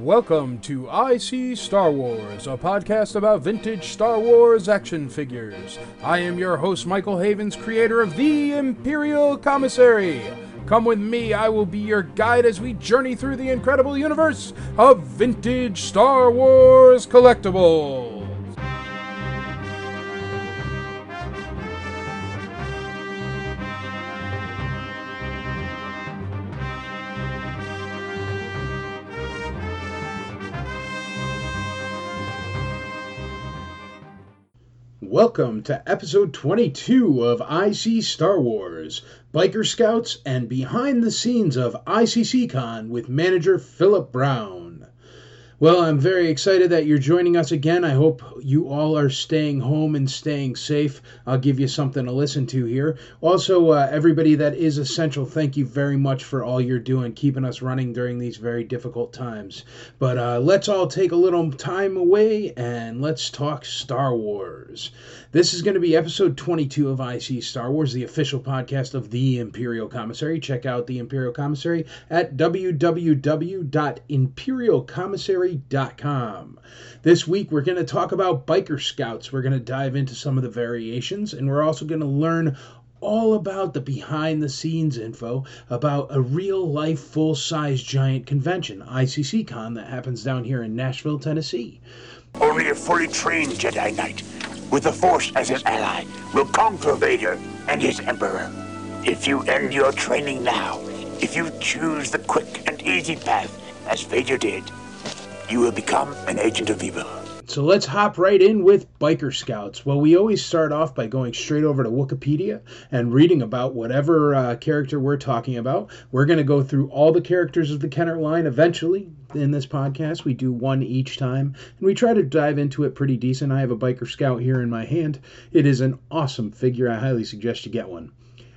Welcome to IC Star Wars, a podcast about vintage Star Wars action figures. I am your host, Michael Havens, creator of The Imperial Commissary. Come with me, I will be your guide as we journey through the incredible universe of vintage Star Wars collectibles. Welcome to episode 22 of IC Star Wars, Biker Scouts, and behind the scenes of ICCCon with manager Philip Brown. Well, I'm very excited that you're joining us again. I hope you all are staying home and staying safe. I'll give you something to listen to here. Also, uh, everybody that is essential, thank you very much for all you're doing, keeping us running during these very difficult times. But uh, let's all take a little time away and let's talk Star Wars. This is going to be episode 22 of IC Star Wars, the official podcast of the Imperial Commissary. Check out the Imperial Commissary at www.imperialcommissary.com. This week, we're going to talk about biker scouts. We're going to dive into some of the variations, and we're also going to learn all about the behind the scenes info about a real life full size giant convention, ICCCon, that happens down here in Nashville, Tennessee. Only a fully trained Jedi Knight with the Force as his ally, will conquer Vader and his Emperor. If you end your training now, if you choose the quick and easy path, as Vader did, you will become an agent of evil. So let's hop right in with Biker Scouts. Well, we always start off by going straight over to Wikipedia and reading about whatever uh, character we're talking about. We're going to go through all the characters of the Kenner line eventually in this podcast. We do one each time, and we try to dive into it pretty decent. I have a Biker Scout here in my hand. It is an awesome figure. I highly suggest you get one.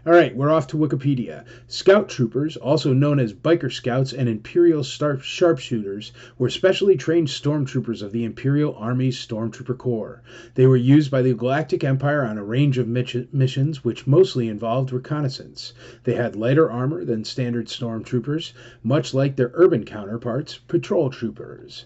All right, we're off to Wikipedia. Scout troopers, also known as biker scouts and Imperial sharpshooters, were specially trained stormtroopers of the Imperial Army's Stormtrooper Corps. They were used by the Galactic Empire on a range of missions, which mostly involved reconnaissance. They had lighter armor than standard stormtroopers, much like their urban counterparts, patrol troopers.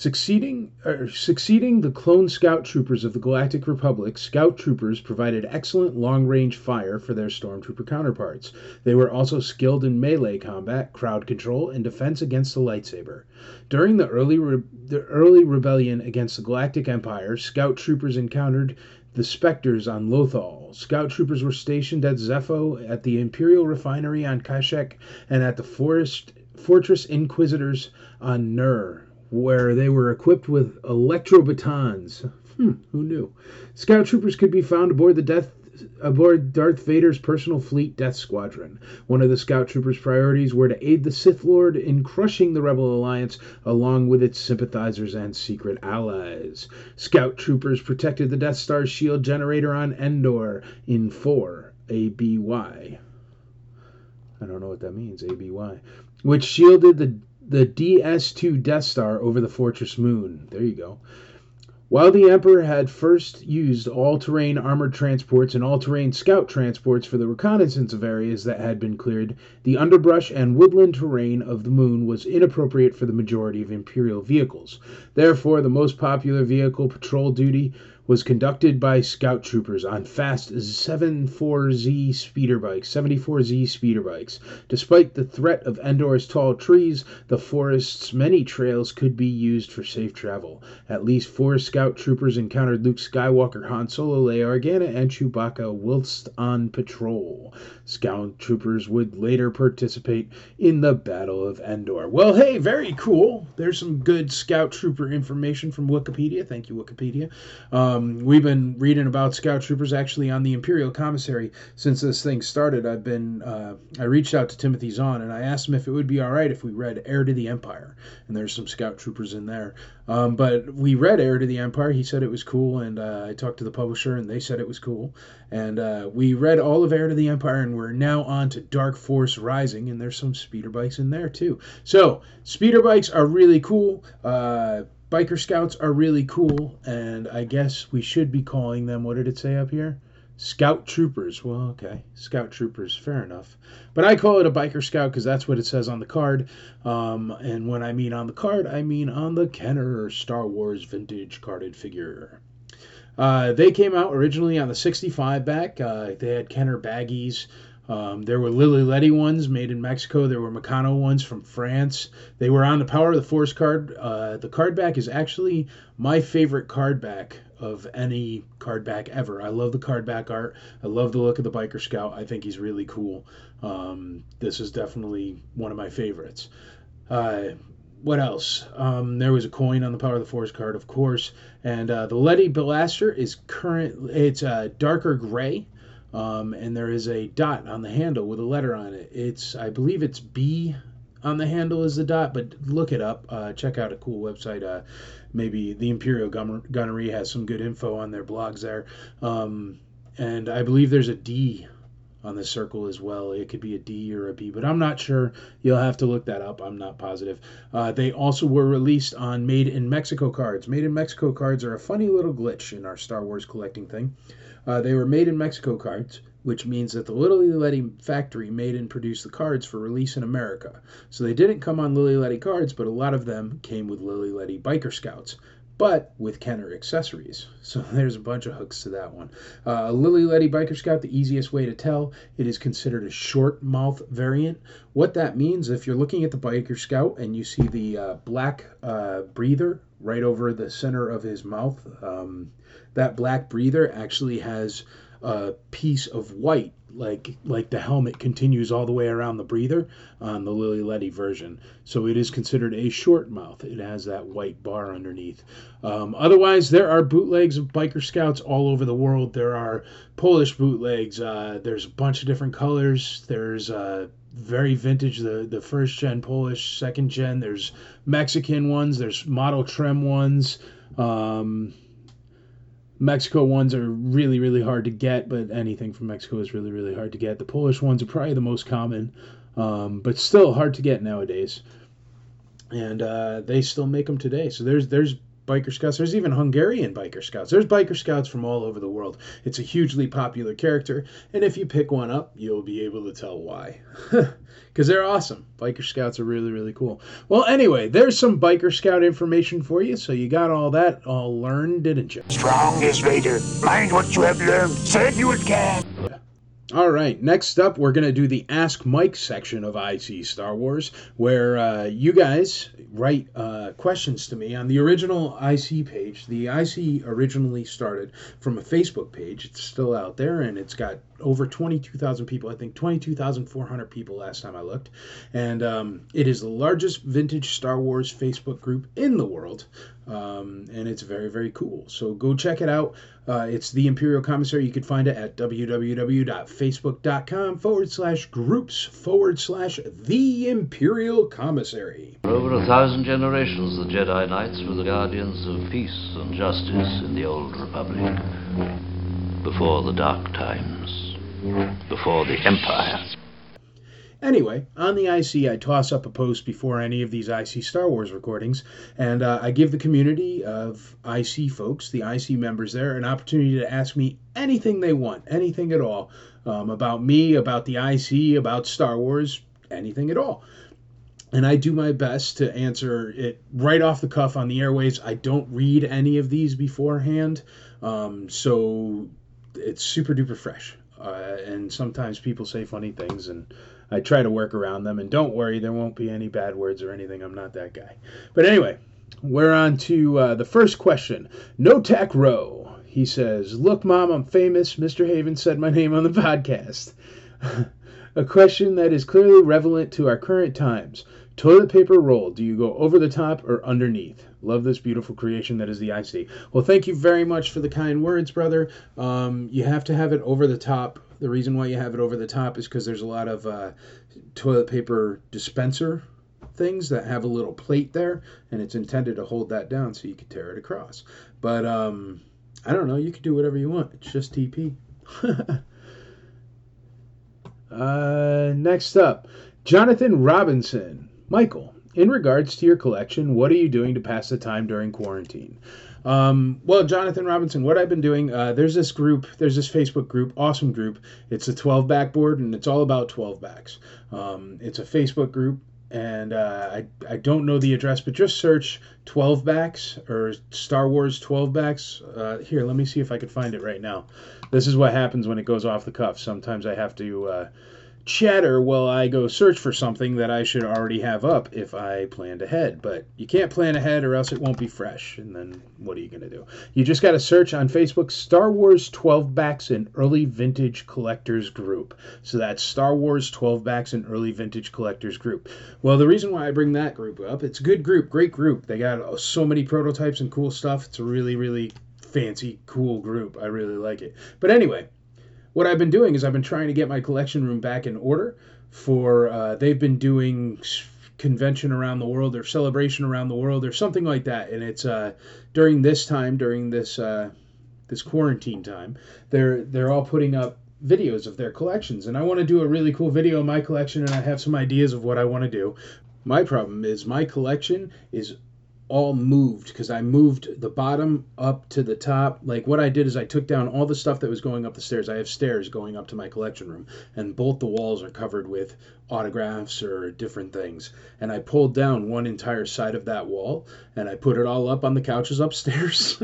Succeeding, er, succeeding the clone scout troopers of the Galactic Republic, scout troopers provided excellent long range fire for their stormtrooper counterparts. They were also skilled in melee combat, crowd control, and defense against the lightsaber. During the early, re- the early rebellion against the Galactic Empire, scout troopers encountered the Spectres on Lothal. Scout troopers were stationed at Zeffo, at the Imperial Refinery on Kashyyyk, and at the Forest, Fortress Inquisitors on Nur where they were equipped with electro batons. Hmm, who knew? Scout troopers could be found aboard the Death aboard Darth Vader's personal fleet Death Squadron. One of the Scout Troopers' priorities were to aid the Sith Lord in crushing the Rebel Alliance along with its sympathizers and secret allies. Scout Troopers protected the Death Star's shield generator on Endor in 4 ABY. I don't know what that means, ABY. Which shielded the the DS2 Death Star over the Fortress Moon. There you go. While the Emperor had first used all terrain armored transports and all terrain scout transports for the reconnaissance of areas that had been cleared, the underbrush and woodland terrain of the moon was inappropriate for the majority of Imperial vehicles. Therefore, the most popular vehicle patrol duty was conducted by scout troopers on fast 74Z speeder bikes, 74Z speeder bikes. Despite the threat of Endor's tall trees, the forest's many trails could be used for safe travel. At least four scout troopers encountered Luke Skywalker, Han Solo, Leia Organa, and Chewbacca whilst on patrol. Scout troopers would later participate in the Battle of Endor. Well, hey, very cool. There's some good scout trooper information from Wikipedia. Thank you, Wikipedia. Um, um, we've been reading about Scout Troopers actually on the Imperial Commissary since this thing started. I've been uh, I reached out to Timothy Zahn and I asked him if it would be all right if we read Heir to the Empire, and there's some Scout Troopers in there. Um, but we read Heir to the Empire. He said it was cool, and uh, I talked to the publisher, and they said it was cool. And uh, we read all of Heir to the Empire, and we're now on to Dark Force Rising, and there's some speeder bikes in there too. So speeder bikes are really cool. Uh, biker scouts are really cool, and I guess we should be calling them. What did it say up here? Scout Troopers. Well, okay. Scout Troopers, fair enough. But I call it a Biker Scout because that's what it says on the card. Um, and when I mean on the card, I mean on the Kenner Star Wars vintage carded figure. Uh, they came out originally on the 65 back. Uh, they had Kenner baggies. Um, there were Lili Ledy ones made in Mexico. There were Meccano ones from France. They were on the Power of the Force card. Uh, the card back is actually my favorite card back of any card back ever. I love the card back art. I love the look of the Biker Scout. I think he's really cool. Um, this is definitely one of my favorites. Uh, what else? Um, there was a coin on the Power of the Force card, of course, and uh, the Ledy Blaster is current. It's uh, darker gray, um, and there is a dot on the handle with a letter on it. It's I believe it's B on the handle is the dot, but look it up. Uh, check out a cool website. Uh, maybe the Imperial Gunnery has some good info on their blogs there. Um, and I believe there's a D on the circle as well. It could be a D or a B, but I'm not sure. You'll have to look that up. I'm not positive. Uh, they also were released on Made in Mexico cards. Made in Mexico cards are a funny little glitch in our Star Wars collecting thing. Uh, they were made in Mexico cards, which means that the Lili Ledy factory made and produced the cards for release in America. So they didn't come on Lili Ledy cards, but a lot of them came with Lili Ledy biker scouts but with Kenner accessories. So there's a bunch of hooks to that one. Uh, Lili Ledy Biker Scout, the easiest way to tell, it is considered a short mouth variant. What that means, if you're looking at the Biker Scout and you see the uh, black uh, breather right over the center of his mouth, um, that black breather actually has a piece of white like like the helmet continues all the way around the breather on the Lili Ledy version. So it is considered a short mouth. It has that white bar underneath. Um, otherwise, there are bootlegs of biker scouts all over the world. There are Polish bootlegs. Uh, there's a bunch of different colors. There's uh, very vintage, the the first gen Polish, second gen. There's Mexican ones. There's model trim ones. Um, Mexico ones are really, really hard to get, but anything from Mexico is really, really hard to get. The Polish ones are probably the most common, um, but still hard to get nowadays. And uh, they still make them today. So there's there's biker scouts. There's even Hungarian biker scouts. There's biker scouts from all over the world. It's a hugely popular character, and if you pick one up, you'll be able to tell why. Because they're awesome. Biker scouts are really, really cool. Well, anyway, there's some biker scout information for you. So you got all that all learned, didn't you? Strong as Vader. Mind what you have learned. Said you again. Yeah. All right, next up, we're going to do the Ask Mike section of IC Star Wars, where uh, you guys write uh, questions to me on the original IC page. The IC originally started from a Facebook page. It's still out there, and it's got over 22,000 people. I think 22,400 people last time I looked. And um, it is the largest vintage Star Wars Facebook group in the world. Um, and it's very, very cool. So go check it out. Uh, it's the Imperial Commissary. You can find it at www.facebook.com forward slash groups forward slash the Imperial Commissary. For over a thousand generations, the Jedi Knights were the guardians of peace and justice in the Old Republic. Before the Dark Times before the Empire. Anyway, on the IC, I toss up a post before any of these IC Star Wars recordings, and uh, I give the community of IC folks, the IC members there, an opportunity to ask me anything they want, anything at all, um, about me, about the IC, about Star Wars, anything at all. And I do my best to answer it right off the cuff on the airways. I don't read any of these beforehand, um, so it's super duper fresh uh, and sometimes people say funny things, and I try to work around them. And don't worry, there won't be any bad words or anything. I'm not that guy. But anyway, we're on to uh, the first question. No Tech Row. He says, Look, Mom, I'm famous. Mr. Haven said my name on the podcast. A question that is clearly relevant to our current times. Toilet paper roll, do you go over the top or underneath? Love this beautiful creation that is the IC. Well, thank you very much for the kind words, brother. Um, you have to have it over the top. The reason why you have it over the top is because there's a lot of uh, toilet paper dispenser things that have a little plate there, and it's intended to hold that down so you can tear it across. But um, I don't know. You can do whatever you want. It's just TP. uh, next up, Jonathan Robinson. Michael, in regards to your collection, what are you doing to pass the time during quarantine? Um, well, Jonathan Robinson, what I've been doing, uh, there's this group, there's this Facebook group, awesome group. It's a 12 back board and it's all about 12 backs. Um, it's a Facebook group and uh, I, I don't know the address, but just search 12 backs or Star Wars 12 backs. Uh, here, let me see if I can find it right now. This is what happens when it goes off the cuff. Sometimes I have to uh, chatter while I go search for something that I should already have up if I planned ahead. But you can't plan ahead or else it won't be fresh. And then what are you going to do? You just got to search on Facebook Star Wars 12 Backs and Early Vintage Collectors Group. So that's Star Wars 12 Backs and Early Vintage Collectors Group. Well, the reason why I bring that group up, it's a good group, great group. They got uh, so many prototypes and cool stuff. It's a really, really fancy, cool group. I really like it. But anyway, what I've been doing is I've been trying to get my collection room back in order. For uh, they've been doing convention around the world or celebration around the world or something like that, and it's uh, during this time during this uh, this quarantine time. They're they're all putting up videos of their collections, and I want to do a really cool video of my collection, and I have some ideas of what I want to do. My problem is my collection is all moved because I moved the bottom up to the top. Like what I did is I took down all the stuff that was going up the stairs. I have stairs going up to my collection room, and both the walls are covered with autographs or different things. And I pulled down one entire side of that wall and I put it all up on the couches upstairs.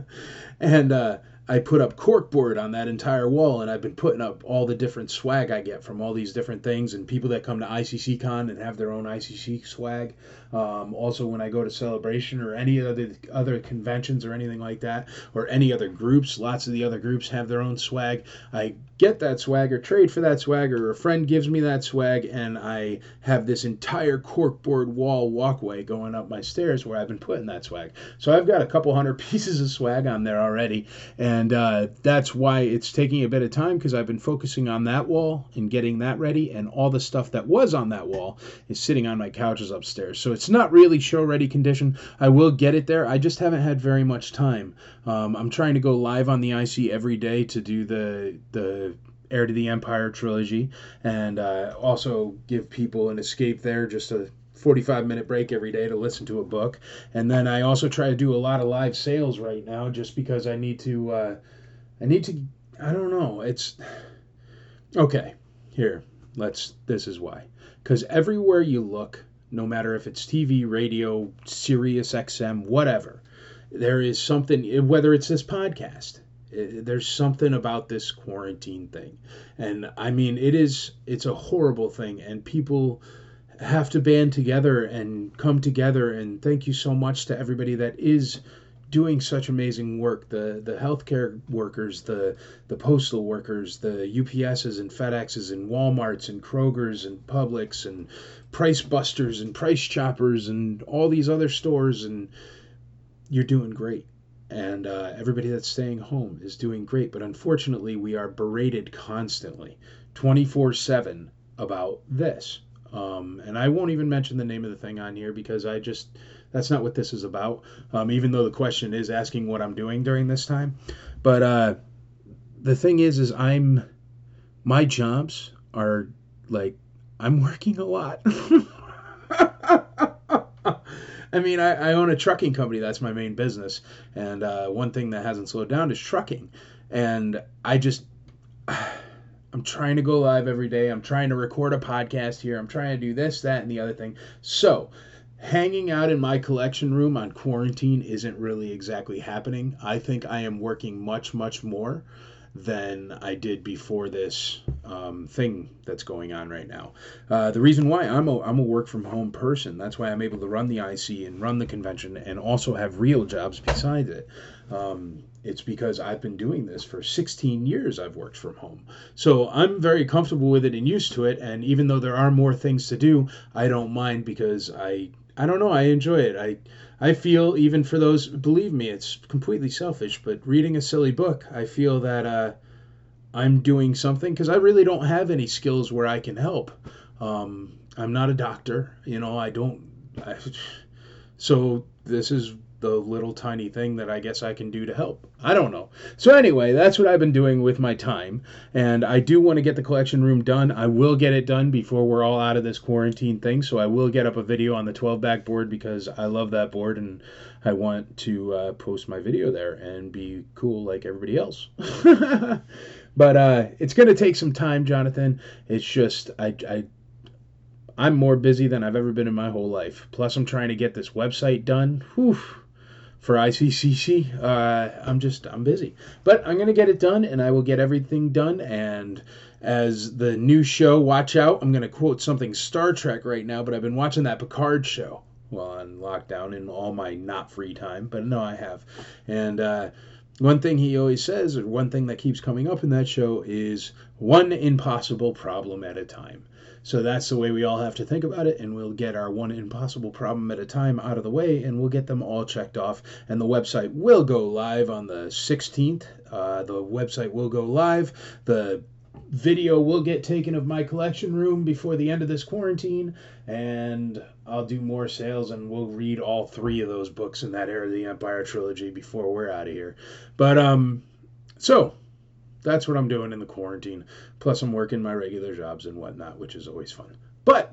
and uh, I put up corkboard on that entire wall, and I've been putting up all the different swag I get from all these different things, and people that come to ICC Con and have their own ICC swag. Um, also, when I go to Celebration or any other other conventions or anything like that, or any other groups, lots of the other groups have their own swag. I get that swag or trade for that swag, or a friend gives me that swag, and I have this entire corkboard wall walkway going up my stairs where I've been putting that swag. So I've got a couple hundred pieces of swag on there already, and uh, that's why it's taking a bit of time because I've been focusing on that wall and getting that ready, and all the stuff that was on that wall is sitting on my couches upstairs. So it's not really show ready condition. I will get it there. I just haven't had very much time. Um, I'm trying to go live on the IC every day to do the the Heir to the Empire trilogy, and uh, also give people an escape there, just a 45 minute break every day to listen to a book. And then I also try to do a lot of live sales right now, just because I need to. Uh, I need to. I don't know. It's okay. Here, let's. This is why. Because everywhere you look, no matter if it's TV, radio, Sirius XM, whatever, there is something, whether it's this podcast, eh, there's something about this quarantine thing. And I mean, it is, it's a horrible thing. And people have to band together and come together. And thank you so much to everybody that is doing such amazing work. The the healthcare workers the the postal workers the UPSs and FedExes and Walmarts and Krogers and Publix and Price Busters and Price Choppers and all these other stores and you're doing great. And uh, everybody that's staying home is doing great. But unfortunately we are berated constantly 24 7 about this. Um, and I won't even mention the name of the thing on here because I just that's not what this is about. Um, even though the question is asking what I'm doing during this time, but uh, the thing is, is I'm my jobs are like I'm working a lot. I mean, I, I, own a trucking company. That's my main business. And uh, one thing that hasn't slowed down is trucking. And I just, I'm trying to go live every day. I'm trying to record a podcast here. I'm trying to do this, that, and the other thing. So hanging out in my collection room on quarantine isn't really exactly happening. I think I am working much, much more than I did before this um, thing that's going on right now. Uh, the reason why I'm a, I'm a work from home person. That's why I'm able to run the IC and run the convention and also have real jobs besides it. Um, it's because I've been doing this for 16 years. I've worked from home. So I'm very comfortable with it and used to it. And even though there are more things to do, I don't mind because I I don't know. I enjoy it. I I feel even for those believe me, it's completely selfish. But reading a silly book, I feel that uh, I'm doing something because I really don't have any skills where I can help. Um, I'm not a doctor. You know, I don't. I, so this is the little tiny thing that I guess I can do to help. I don't know. So anyway, that's what I've been doing with my time, and I do want to get the collection room done. I will get it done before we're all out of this quarantine thing. So I will get up a video on the 12 back board because I love that board and I want to uh, post my video there and be cool like everybody else. but uh, it's going to take some time, Jonathan. It's just I, I I'm more busy than I've ever been in my whole life. Plus, I'm trying to get this website done. Whew. For ICCC, uh, I'm just I'm busy, but I'm gonna get it done, and I will get everything done. And as the new show, watch out! I'm gonna quote something Star Trek right now, but I've been watching that Picard show while on lockdown in all my not free time. But no, I have, and uh, one thing he always says, or one thing that keeps coming up in that show, is one impossible problem at a time. So that's the way we all have to think about it, and we'll get our one impossible problem at a time out of the way, and we'll get them all checked off. And the website will go live on the 16th. Uh, the website will go live. The video will get taken of my collection room before the end of this quarantine, and I'll do more sales, and we'll read all three of those books in that Heir to the Empire trilogy before we're out of here. But um, so that's what I'm doing in the quarantine. Plus, I'm working my regular jobs and whatnot, which is always fun. But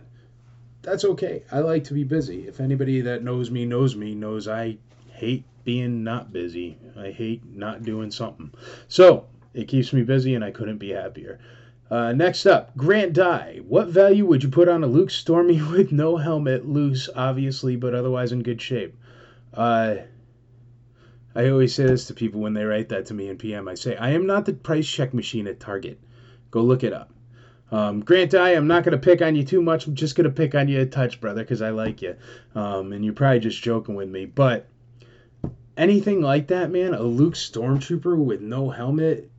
that's okay. I like to be busy. If anybody that knows me knows me knows I hate being not busy. I hate not doing something. So it keeps me busy, and I couldn't be happier. Uh, next up, Grant Dye. What value would you put on a Luke Stormy with no helmet, loose, obviously, but otherwise in good shape? Uh, I always say this to people when they write that to me in PM. I say, I am not the price check machine at Target. Go look it up. Um, Grant I, I'm not going to pick on you too much. I'm just going to pick on you a touch, brother, because I like you. Um, and you're probably just joking with me. But anything like that, man, a Luke Stormtrooper with no helmet,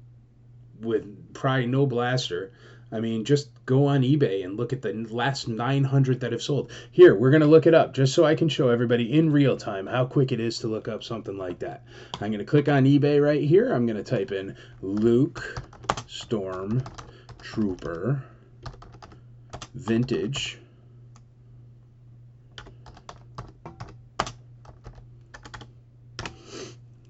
with probably no blaster, I mean, just go on eBay and look at the last 900 that have sold. Here, we're going to look it up just so I can show everybody in real time how quick it is to look up something like that. I'm going to click on eBay right here. I'm going to type in Luke Storm Trooper Vintage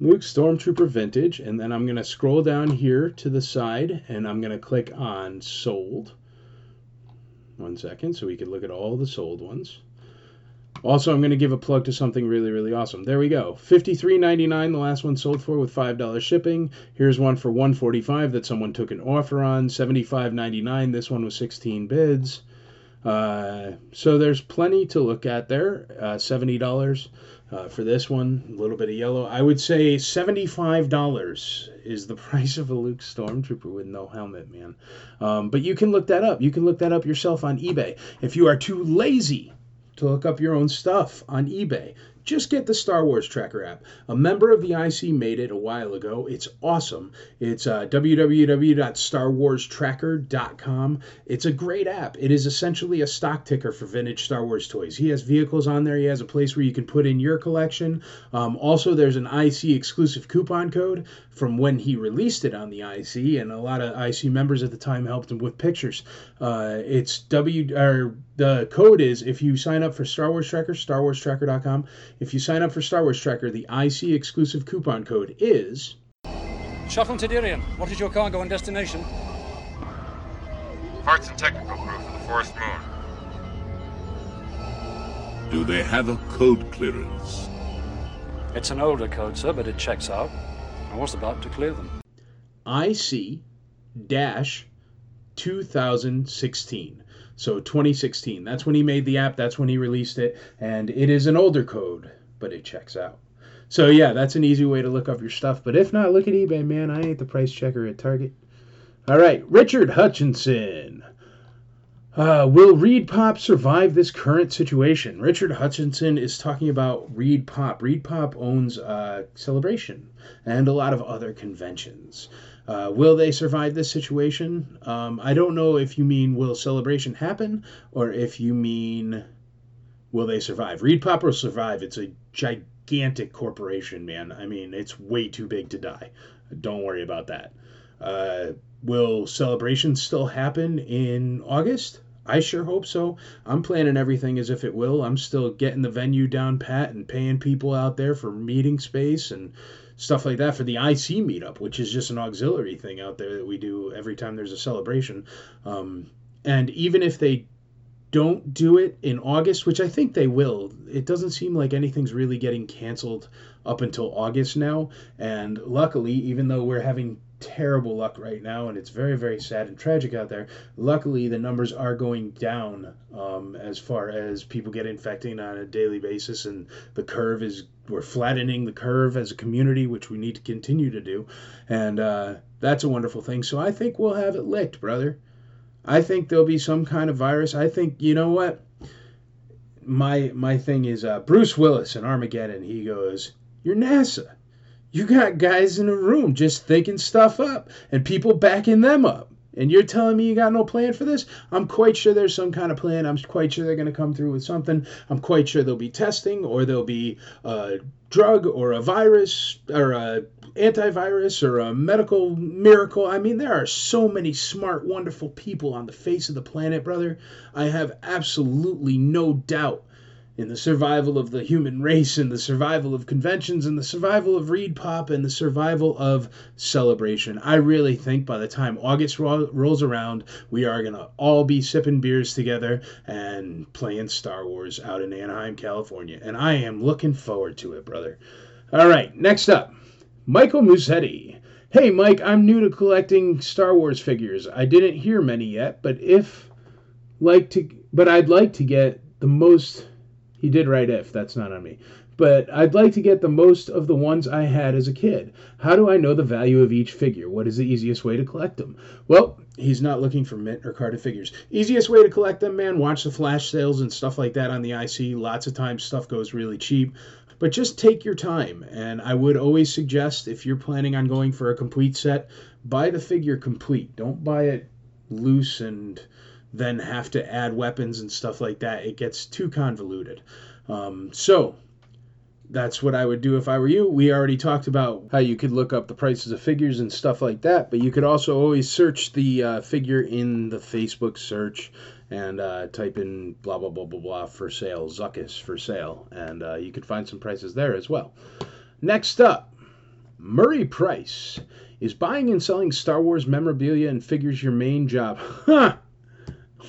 Luke Stormtrooper Vintage, and then I'm going to scroll down here to the side and I'm going to click on Sold. One second, so we can look at all the sold ones. Also, I'm going to give a plug to something really, really awesome. There we go. $53.99, the last one sold for with $5 shipping. Here's one for 145 that someone took an offer on. $75.99, this one was 16 bids. Uh, so there's plenty to look at there. Uh, $70 uh, for this one, a little bit of yellow. I would say $75 is the price of a Luke Stormtrooper with no helmet, man. Um, but you can look that up. You can look that up yourself on eBay. If you are too lazy to look up your own stuff on eBay, just get the Star Wars Tracker app. A member of the IC made it a while ago. It's awesome. It's uh, www.starwarstracker.com. It's a great app. It is essentially a stock ticker for vintage Star Wars toys. He has vehicles on there. He has a place where you can put in your collection. Um, also, there's an IC exclusive coupon code from when he released it on the IC, and a lot of IC members at the time helped him with pictures. Uh, it's W or the code is if you sign up for Star Wars Tracker, StarWarsTracker.com. If you sign up for Star Wars Tracker, the IC exclusive coupon code is. Shuttle Tydirium. What is your cargo and destination? Parts and technical crew for the Forest Moon. Do they have a code clearance? It's an older code, sir, but it checks out. I was about to clear them. IC dash 2016. So 2016. That's when he made the app. That's when he released it. And it is an older code, but it checks out. So yeah, that's an easy way to look up your stuff. But if not, look at eBay, man. I ain't the price checker at Target. All right, Richard Hutchinson. Uh, will ReedPop survive this current situation? Richard Hutchinson is talking about ReedPop. Reed Pop owns uh, Celebration and a lot of other conventions. Uh, will they survive this situation? Um, I don't know if you mean will Celebration happen or if you mean will they survive. ReedPop will survive. It's a gigantic corporation, man. I mean, it's way too big to die. Don't worry about that. Uh, will Celebration still happen in August? I sure hope so. I'm planning everything as if it will. I'm still getting the venue down pat and paying people out there for meeting space and stuff like that for the IC meetup, which is just an auxiliary thing out there that we do every time there's a celebration. Um, and even if they don't do it in August, which I think they will, it doesn't seem like anything's really getting canceled up until August now. And luckily, even though we're having terrible luck right now, and it's very, very sad and tragic out there. Luckily, the numbers are going down um, as far as people get infecting on a daily basis, and the curve is we're flattening the curve as a community, which we need to continue to do, and uh, that's a wonderful thing. So I think we'll have it licked, brother. I think there'll be some kind of virus. I think you know what. My my thing is uh, Bruce Willis in Armageddon. He goes, "You're NASA." You got guys in a room just thinking stuff up and people backing them up. And you're telling me you got no plan for this? I'm quite sure there's some kind of plan. I'm quite sure they're going to come through with something. I'm quite sure there'll be testing or there'll be a drug or a virus or a antivirus or a medical miracle. I mean, there are so many smart, wonderful people on the face of the planet, brother. I have absolutely no doubt in the survival of the human race, in the survival of conventions, in the survival of ReedPop, and the survival of celebration. I really think by the time August ro- rolls around, we are going to all be sipping beers together and playing Star Wars out in Anaheim, California. And I am looking forward to it, brother. All right, next up, Michael Musetti. Hey, Mike, I'm new to collecting Star Wars figures. I didn't hear many yet, but if like to, but I'd like to get the most he did write if, that's not on me. But I'd like to get the most of the ones I had as a kid. How do I know the value of each figure? What is the easiest way to collect them? Well, he's not looking for mint or carded figures. Easiest way to collect them, man, watch the flash sales and stuff like that on the IC. Lots of times stuff goes really cheap. But just take your time. And I would always suggest if you're planning on going for a complete set, buy the figure complete. Don't buy it loose and then have to add weapons and stuff like that. It gets too convoluted. Um, so that's what I would do if I were you. We already talked about how you could look up the prices of figures and stuff like that, but you could also always search the uh, figure in the Facebook search and uh, type in blah blah blah blah blah for sale, Zuckuss for sale, and uh, you could find some prices there as well. Next up, Murray Price. Is buying and selling Star Wars memorabilia and figures your main job? Huh!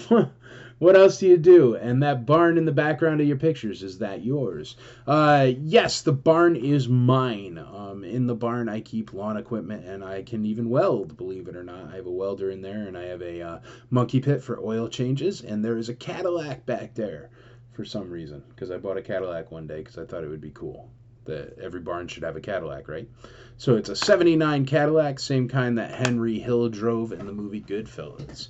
what else do you do? And that barn in the background of your pictures, is that yours? Uh, yes, the barn is mine. Um, in the barn, I keep lawn equipment and I can even weld, believe it or not. I have a welder in there and I have a uh, monkey pit for oil changes, and there is a Cadillac back there for some reason because I bought a Cadillac one day because I thought it would be cool. That every barn should have a Cadillac, right? So it's a 79 Cadillac, same kind that Henry Hill drove in the movie Goodfellas.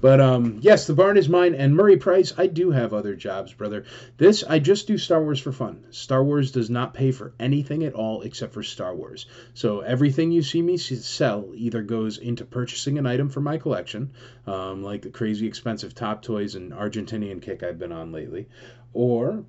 But um, yes, the barn is mine. And Murray Price, I do have other jobs, brother. This, I just do Star Wars for fun. Star Wars does not pay for anything at all except for Star Wars. So everything you see me sell either goes into purchasing an item for my collection, um, like the crazy expensive Top Toys and Argentinian kick I've been on lately, or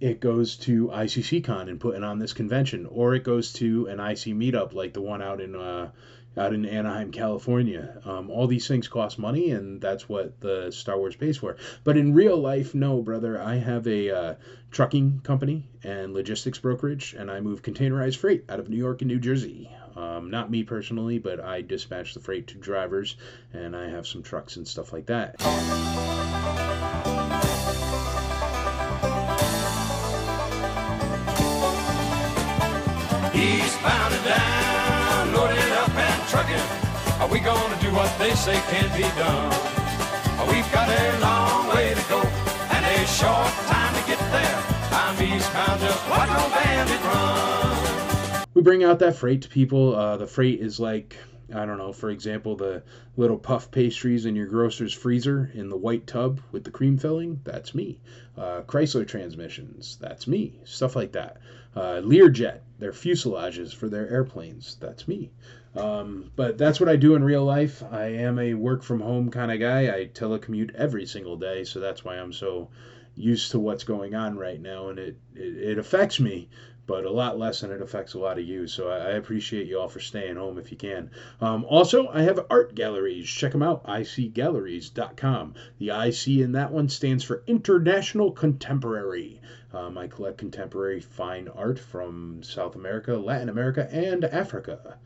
it goes to ICCCon and putting on this convention, or it goes to an IC meetup like the one out in uh, out in Anaheim, California. Um, all these things cost money, and that's what the Star Wars pays for. But in real life, no, brother. I have a uh, trucking company and logistics brokerage, and I move containerized freight out of New York and New Jersey. Um, not me personally, but I dispatch the freight to drivers, and I have some trucks and stuff like that. We gonna do what they say can be done? We've got a long way to go and a short time to get there. I'm eastbound, just watch no bandit run. we bring out that freight to people. Uh, the freight is like, I don't know, for example, the little puff pastries in your grocer's freezer in the white tub with the cream filling. That's me. Uh, Chrysler transmissions. That's me. Stuff like that. Uh, Learjet, their fuselages for their airplanes. That's me. Um, but that's what I do in real life. I am a work from home kind of guy. I telecommute every single day, so that's why I'm so used to what's going on right now, and it, it, it affects me, but a lot less than it affects a lot of you. So I, appreciate you all for staying home if you can. Um, also, I have art galleries. Check them out, icgalleries.com. The IC in that one stands for International Contemporary. Um, I collect contemporary fine art from South America, Latin America, and Africa.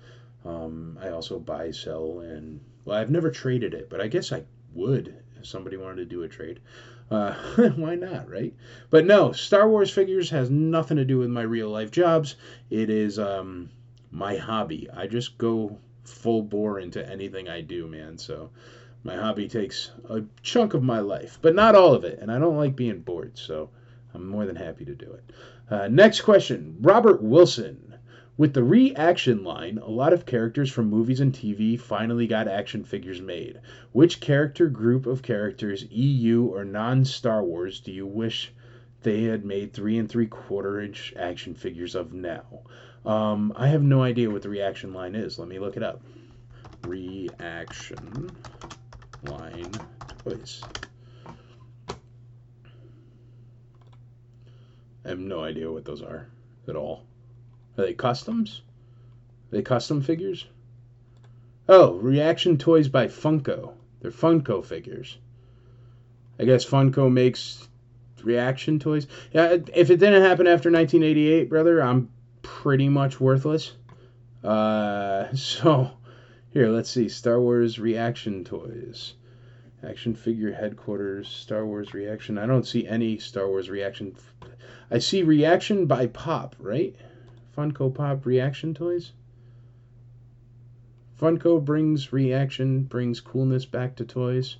Um, I also buy, sell, and well, I've never traded it, but I guess I would if somebody wanted to do a trade. Uh, why not, right? But no, Star Wars figures has nothing to do with my real life jobs. It is um, my hobby. I just go full bore into anything I do, man. So my hobby takes a chunk of my life, but not all of it. And I don't like being bored, so I'm more than happy to do it. Uh, next question Robert Wilson. With the reaction line, a lot of characters from movies and TV finally got action figures made. Which character group of characters, EU or non Star Wars, do you wish they had made three and three quarter inch action figures of now? Um, I have no idea what the reaction line is. Let me look it up. Reaction line toys. I have no idea what those are at all. Are they customs? Are they custom figures? Oh, reaction toys by Funko. They're Funko figures. I guess Funko makes reaction toys. Yeah, if it didn't happen after 1988, brother, I'm pretty much worthless. Uh, so here, let's see. Star Wars reaction toys. Action figure headquarters, Star Wars reaction. I don't see any Star Wars reaction. I see reaction by Pop, right? Funko Pop reaction toys. Funko brings reaction, brings coolness back to toys.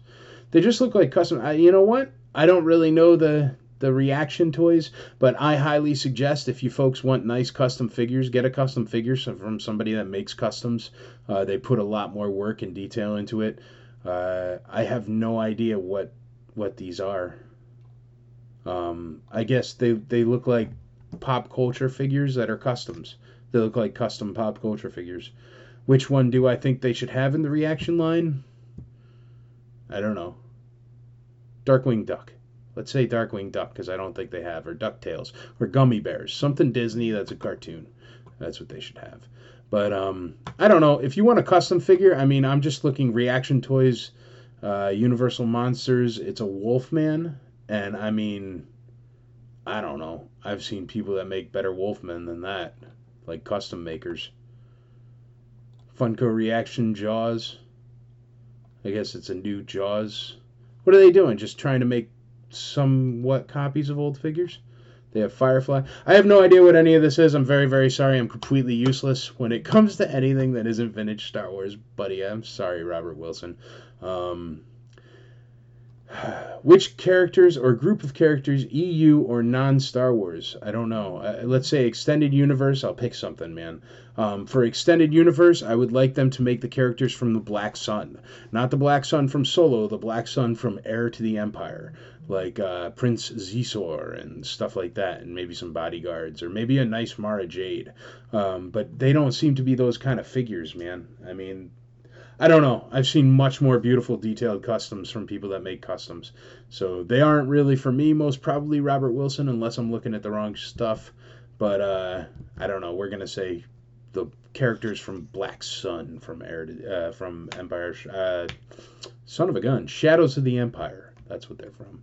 They just look like custom. I, you know what? I don't really know the the reaction toys, but I highly suggest if you folks want nice custom figures, get a custom figure from somebody that makes customs. Uh, they put a lot more work and detail into it. Uh, I have no idea what what these are. Um, I guess they they look like pop culture figures that are customs. They look like custom pop culture figures. Which one do I think they should have in the reaction line? I don't know. Darkwing Duck. Let's say Darkwing Duck because I don't think they have, or DuckTales, or Gummi Bears. Something Disney that's a cartoon. That's what they should have. But um, I don't know. If you want a custom figure, I mean, I'm just looking Reaction Toys, uh, Universal Monsters. It's a Wolfman, and I mean, I don't know. I've seen people that make better Wolfmen than that, like custom makers. Funko Reaction Jaws. I guess it's a new Jaws. What are they doing? Just trying to make somewhat copies of old figures? They have Firefly. I have no idea what any of this is. I'm very, very sorry. I'm completely useless when it comes to anything that isn't vintage Star Wars, buddy. I'm sorry, Robert Wilson. Um, which characters or group of characters, EU or non Star Wars? I don't know. Uh, let's say extended universe. I'll pick something, man. Um, for extended universe, I would like them to make the characters from the Black Sun, not the Black Sun from Solo, the Black Sun from Heir to the Empire, like uh, Prince Xizor and stuff like that, and maybe some bodyguards or maybe a nice Mara Jade. Um, but they don't seem to be those kind of figures, man. I mean, I don't know. I've seen much more beautiful detailed customs from people that make customs. So they aren't really for me, most probably Robert Wilson, unless I'm looking at the wrong stuff. But uh, I don't know. We're gonna say the characters from Black Sun from Air uh, from Empire, uh, Son of a Gun, Shadows of the Empire. That's what they're from.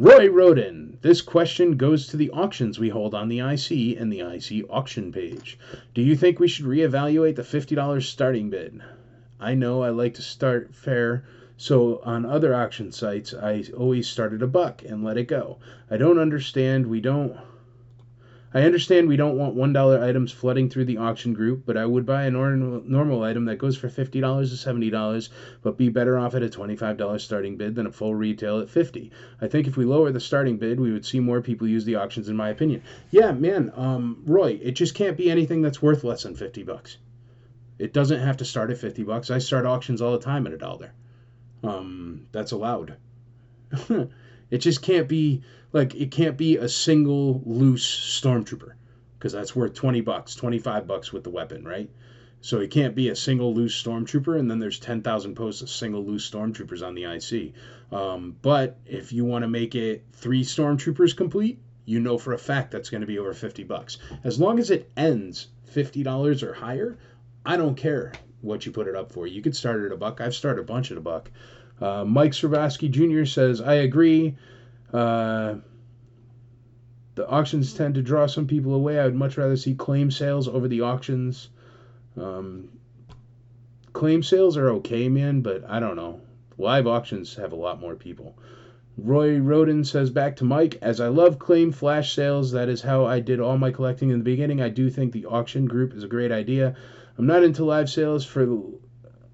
Roy Roden, this question goes to the auctions we hold on the IC and the IC auction page. Do you think we should reevaluate the $50 starting bid? I know I like to start fair, so on other auction sites I always start at a buck and let it go. I don't understand we don't I understand we don't want $1 items flooding through the auction group, but I would buy a normal, normal item that goes for $50 to $70, but be better off at a $25 starting bid than a full retail at 50. I think if we lower the starting bid, we would see more people use the auctions in my opinion. Yeah, man, um, Roy, it just can't be anything that's worth less than 50 bucks. It doesn't have to start at 50 bucks. I start auctions all the time at a dollar. Um, that's allowed. it just can't be like it can't be a single loose stormtrooper because that's worth 20 bucks, 25 bucks with the weapon, right? So it can't be a single loose stormtrooper, and then there's 10,000 posts of single loose stormtroopers on the IC. Um, but if you want to make it three stormtroopers complete, you know for a fact that's going to be over 50 bucks. As long as it ends $50 or higher, I don't care what you put it up for. You could start it at a buck. I've started a bunch at a buck. Uh, Mike Servasky Jr. says, I agree. Uh, the auctions tend to draw some people away. I would much rather see claim sales over the auctions. Um, claim sales are okay, man, but I don't know. Live auctions have a lot more people. Roy Roden says back to Mike, as I love claim flash sales, that is how I did all my collecting in the beginning. I do think the auction group is a great idea. I'm not into live sales for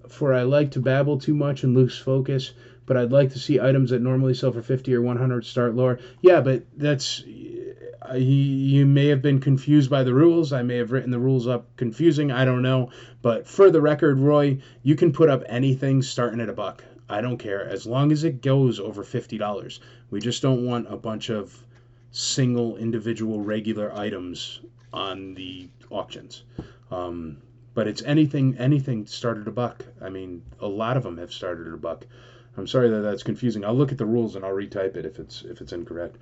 for I like to babble too much and lose focus, but I'd like to see items that normally sell for 50 or 100 start lower. Yeah, but that's you may have been confused by the rules. I may have written the rules up confusing. I don't know. But for the record, Roy, you can put up anything starting at a buck. I don't care as long as it goes over $50. We just don't want a bunch of single individual regular items on the auctions. Um, but it's anything anything started a buck. I mean, a lot of them have started a buck. I'm sorry that that's confusing. I'll look at the rules and I'll retype it if it's if it's incorrect.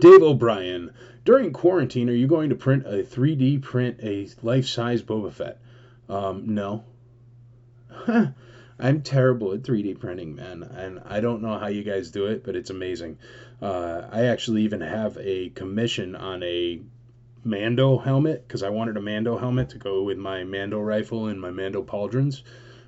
Dave O'Brien, during quarantine, are you going to print a 3D print a life-size Boba Fett? Um, no. I'm terrible at 3D printing, man, and I don't know how you guys do it, but it's amazing. Uh, I actually even have a commission on a Mando helmet because I wanted a Mando helmet to go with my Mando rifle and my Mando pauldrons,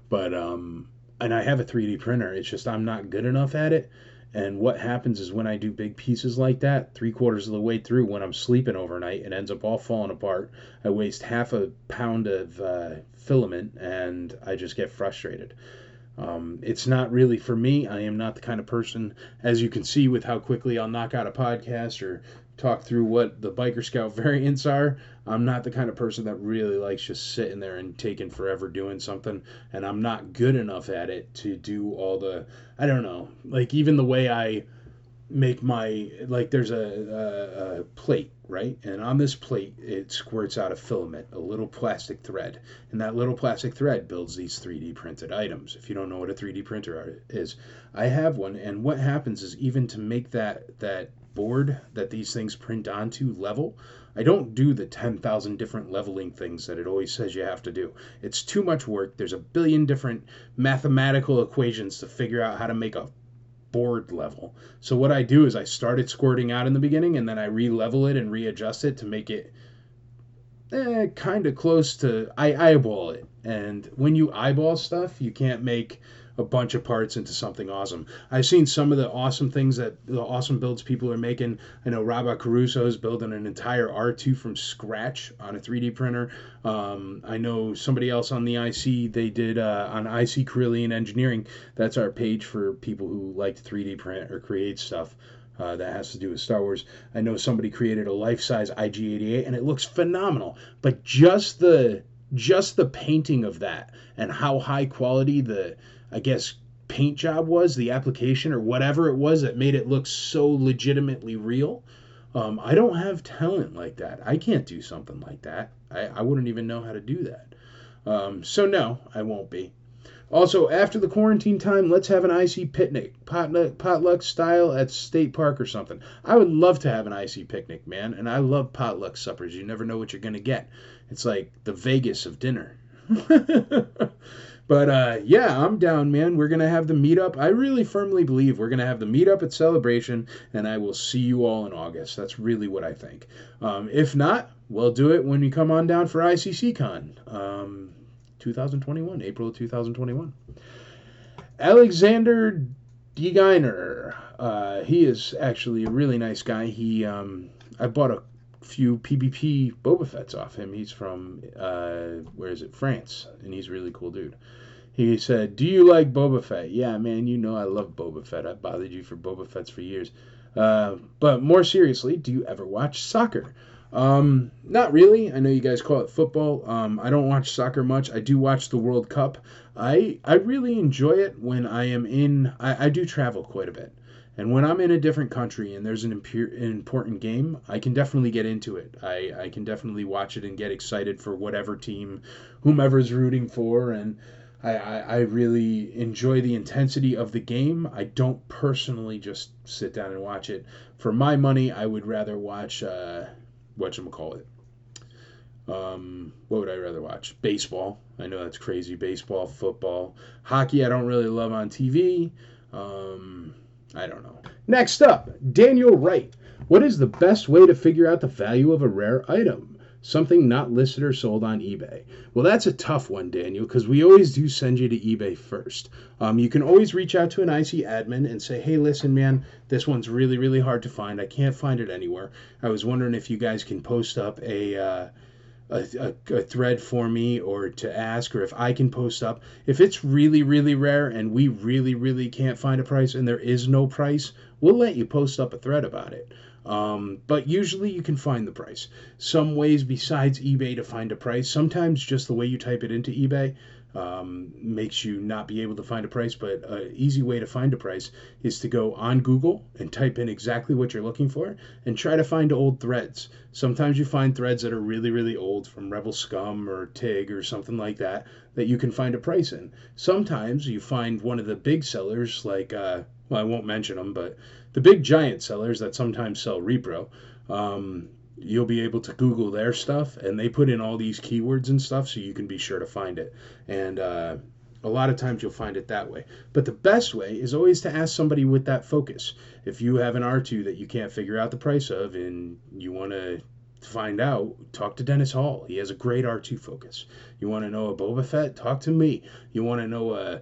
but um, and I have a 3D printer. It's just I'm not good enough at it. And what happens is when I do big pieces like that, three quarters of the way through, when I'm sleeping overnight, it ends up all falling apart. I waste half a pound of uh, filament and I just get frustrated. Um, it's not really for me. I am not the kind of person, as you can see with how quickly I'll knock out a podcast or talk through what the biker scout variants are. I'm not the kind of person that really likes just sitting there and taking forever doing something, and I'm not good enough at it to do all the I don't know, like even the way I make my like there's a, a, a, plate right and on this plate it squirts out a filament a little plastic thread and that little plastic thread builds these 3d printed items if you don't know what a 3d printer is i have one and what happens is even to make that that board that these things print onto level i don't do the 10,000 different leveling things that it always says you have to do it's too much work there's a billion different mathematical equations to figure out how to make a board level. So what I do is I start it squirting out in the beginning and then I re-level it and readjust it to make it eh, kind of close to I eyeball it. And when you eyeball stuff, you can't make a bunch of parts into something awesome. I've seen some of the awesome things that the awesome builds people are making. I know Robert Caruso is building an entire R2 from scratch on a 3D printer. Um, I know somebody else on the IC, they did uh, on IC Corellian Engineering. That's our page for people who like to 3D print or create stuff. Uh, that has to do with Star Wars. I know somebody created a life-size IG-88, and it looks phenomenal. But just the just the painting of that and how high quality the I guess, paint job was, the application or whatever it was that made it look so legitimately real. Um, I don't have talent like that. I can't do something like that. I, I wouldn't even know how to do that. Um, so, no, I won't be. Also, after the quarantine time, let's have an IC picnic, potluck, potluck style at State Park or something. I would love to have an IC picnic, man, and I love potluck suppers. You never know what you're to get. It's like the Vegas of dinner. But uh, yeah, I'm down, man. We're gonna have the meetup. I really firmly believe we're gonna have the meetup at Celebration, and I will see you all in August. That's really what I think. Um, if not, we'll do it when you come on down for ICCCon, um, 2021, April 2021. Alexander Degeiner. Uh, he is actually a really nice guy. He, um, I bought a few PBP Boba Fett's off him. He's from uh, where is it? France, and he's a really cool dude. He said, "Do you like Boba Fett?" Yeah, man, you know I love Boba Fett. I bothered you for Boba Fett's for years. Uh, but more seriously, do you ever watch soccer? Um, not really. I know you guys call it football. Um, I don't watch soccer much. I do watch the World Cup. I I really enjoy it when I am in. I, I do travel quite a bit And when I'm in a different country and there's an, impu- an important game, I can definitely get into it. I, I can definitely watch it and get excited for whatever team, whomever's rooting for. And I, I, I really enjoy the intensity of the game. I don't personally just sit down and watch it. For my money, I would rather watch, uh, whatchamacallit. Um, what would I rather watch? Baseball. I know that's crazy. Baseball, football. Hockey, I don't really love on TV. Um, I don't know. Next up, Daniel Wright. What is the best way to figure out the value of a rare item? Something not listed or sold on eBay. Well, that's a tough one, Daniel, because we always do send you to eBay first. Um, you can always reach out to an IC admin and say, hey, listen, man, this one's really, really hard to find. I can't find it anywhere. I was wondering if you guys can post up a. Uh, a, a, a, thread for me or to ask or if I can post up. If it's really, really rare and we really, really can't find a price and there is no price, we'll let you post up a thread about it. Um, but usually you can find the price. Some ways besides eBay to find a price, sometimes just the way you type it into eBay um, makes you not be able to find a price. But an easy way to find a price is to go on Google and type in exactly what you're looking for and try to find old threads. Sometimes you find threads that are really, really old from Rebel Scum or TIG or something like that that you can find a price in. Sometimes you find one of the big sellers like, uh, well, I won't mention them, but the big giant sellers that sometimes sell repro. Um, you'll be able to Google their stuff, and they put in all these keywords and stuff, so you can be sure to find it. And uh, a lot of times you'll find it that way. But the best way is always to ask somebody with that focus. If you have an R2 that you can't figure out the price of, and you want to find out, talk to Dennis Hall. He has a great R2 focus. You want to know a Boba Fett? Talk to me. You want to know a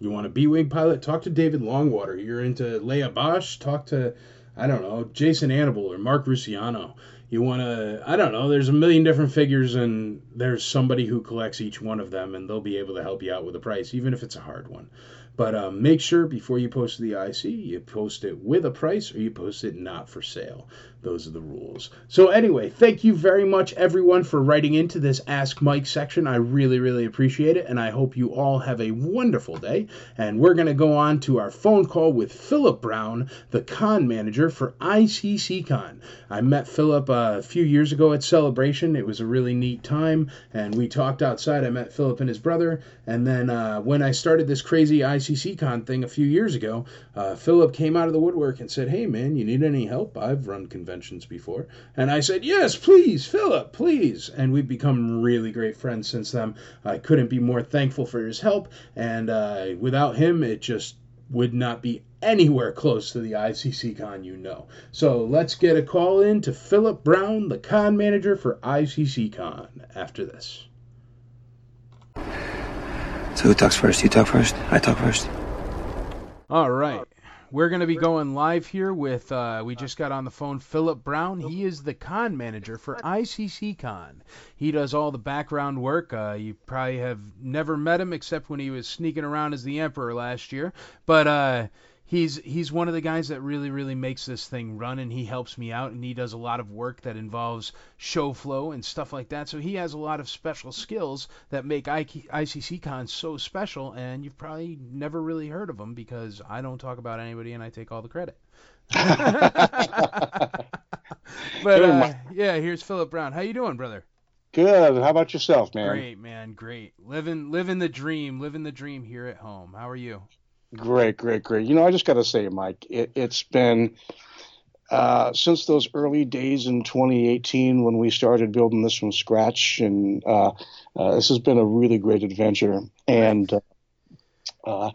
you want a B Wing pilot? Talk to David Longwater. You're into Leia Boushh? Talk to, I don't know, Jason Annable or Mark Russiano. You want to, I don't know, there's a million different figures, and there's somebody who collects each one of them, and they'll be able to help you out with a price, even if it's a hard one. But um, make sure before you post the IC, you post it with a price or you post it not for sale. Those are the rules. So, anyway, thank you very much, everyone, for writing into this Ask Mike section. I really, really appreciate it, and I hope you all have a wonderful day. And we're going to go on to our phone call with Philip Brown, the con manager for ICC Con. I met Philip uh, a few years ago at Celebration. It was a really neat time, and we talked outside. I met Philip and his brother, and then uh, when I started this crazy ICC Con thing a few years ago, uh, Philip came out of the woodwork and said, Hey, man, you need any help? I've run conventions conventions before. And I said, Yes, please, Philip, please. And we've become really great friends since then. I couldn't be more thankful for his help. And uh, without him, it just would not be anywhere close to the ICC con you know. So let's get a call in to Philip Brown, the con manager for ICC con, after this. So who talks first? You talk first? I talk first? All right. We're going to be going live here with, uh, we just got on the phone, Philip Brown. He is the con manager for ICC Con. He does all the background work. Uh, you probably have never met him except when he was sneaking around as the Emperor last year. But, uh, he's he's one of the guys that really really makes this thing run and he helps me out and he does a lot of work that involves show flow and stuff like that so he has a lot of special skills that make ICC Con so special and you've probably never really heard of him because I don't talk about anybody and I take all the credit but uh, yeah here's Philip Brown how you doing brother Good. How about yourself, man? Great, man. Great. Living living the dream, living the dream here at home. How are you? Great, great, great. You know, I just got to say, Mike, it, has been uh, since those early days in 2018 when we started building this from scratch, and uh, uh, this has been a really great adventure. And uh, uh,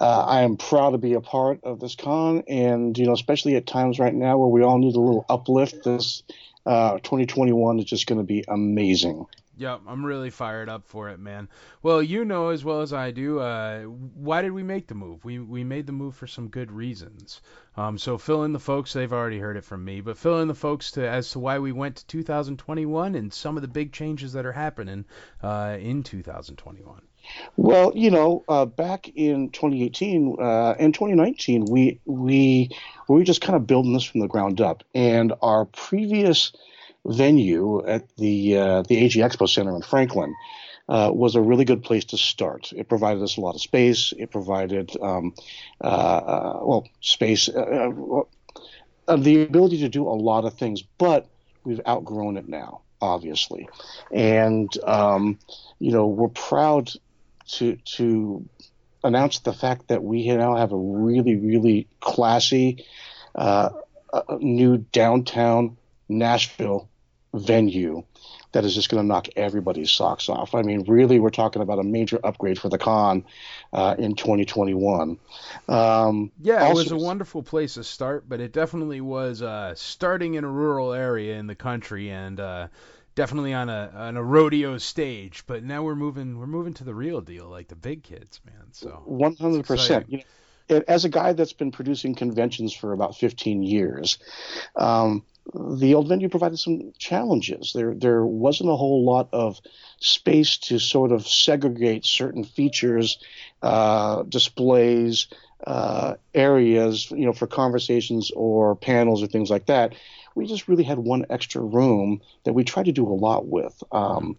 uh, I am proud to be a part of this con, and you know, especially at times right now where we all need a little uplift. This 2021 is just going to be amazing. Yep, I'm really fired up for it, man. Well, you know as well as I do, uh, why did we make the move? We we made the move for some good reasons. Um, so fill in the folks. They've already heard it from me, but fill in the folks to as to why we went to 2021 and some of the big changes that are happening uh, in 2021. Well, you know, uh, back in 2018 uh, and 2019, we we we were just kind of building this from the ground up, and our previous venue at the uh, the AG Expo Center in Franklin. uh, was a really good place to start. It provided us a lot of space. It provided, um, uh, uh well, space, uh, uh, the ability to do a lot of things, but we've outgrown it now, obviously. And, um, you know, we're proud to, to announce the fact that we now have a really, really classy new downtown Nashville venue that is just going to knock everybody's socks off. I mean, really, we're talking about a major upgrade for the con uh, in 2021. Um, yeah, also, it was a wonderful place to start, but it definitely was uh, starting in a rural area in the country and uh, definitely on a on a rodeo stage. But now we're moving we're moving to the real deal, like the big kids, man. So 100 percent as a guy that's been producing conventions for about 15 years, um, the old venue provided some challenges. There, there wasn't a whole lot of space to sort of segregate certain features, uh, displays, uh, areas, you know, for conversations or panels or things like that. We just really had one extra room that we tried to do a lot with. Um,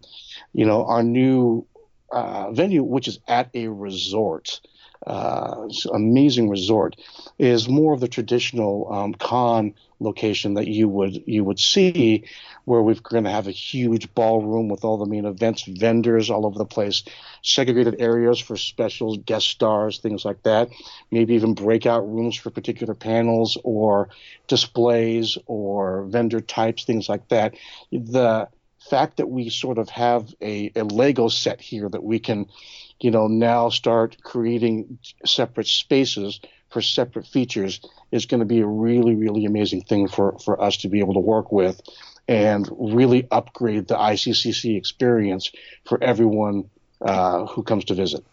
you know, our new uh, venue, which is at a resort, uh, amazing resort, is more of the traditional um, con location that you would you would see, where we're going to have a huge ballroom with all the main events vendors all over the place, segregated areas for specials, guest stars, things like that. Maybe even breakout rooms for particular panels or displays or vendor types, things like that. The fact that we sort of have a, a Lego set here that we can you know, now start creating separate spaces for separate features is going to be a really, really amazing thing for, for us to be able to work with and really upgrade the ICCC experience for everyone uh, who comes to visit.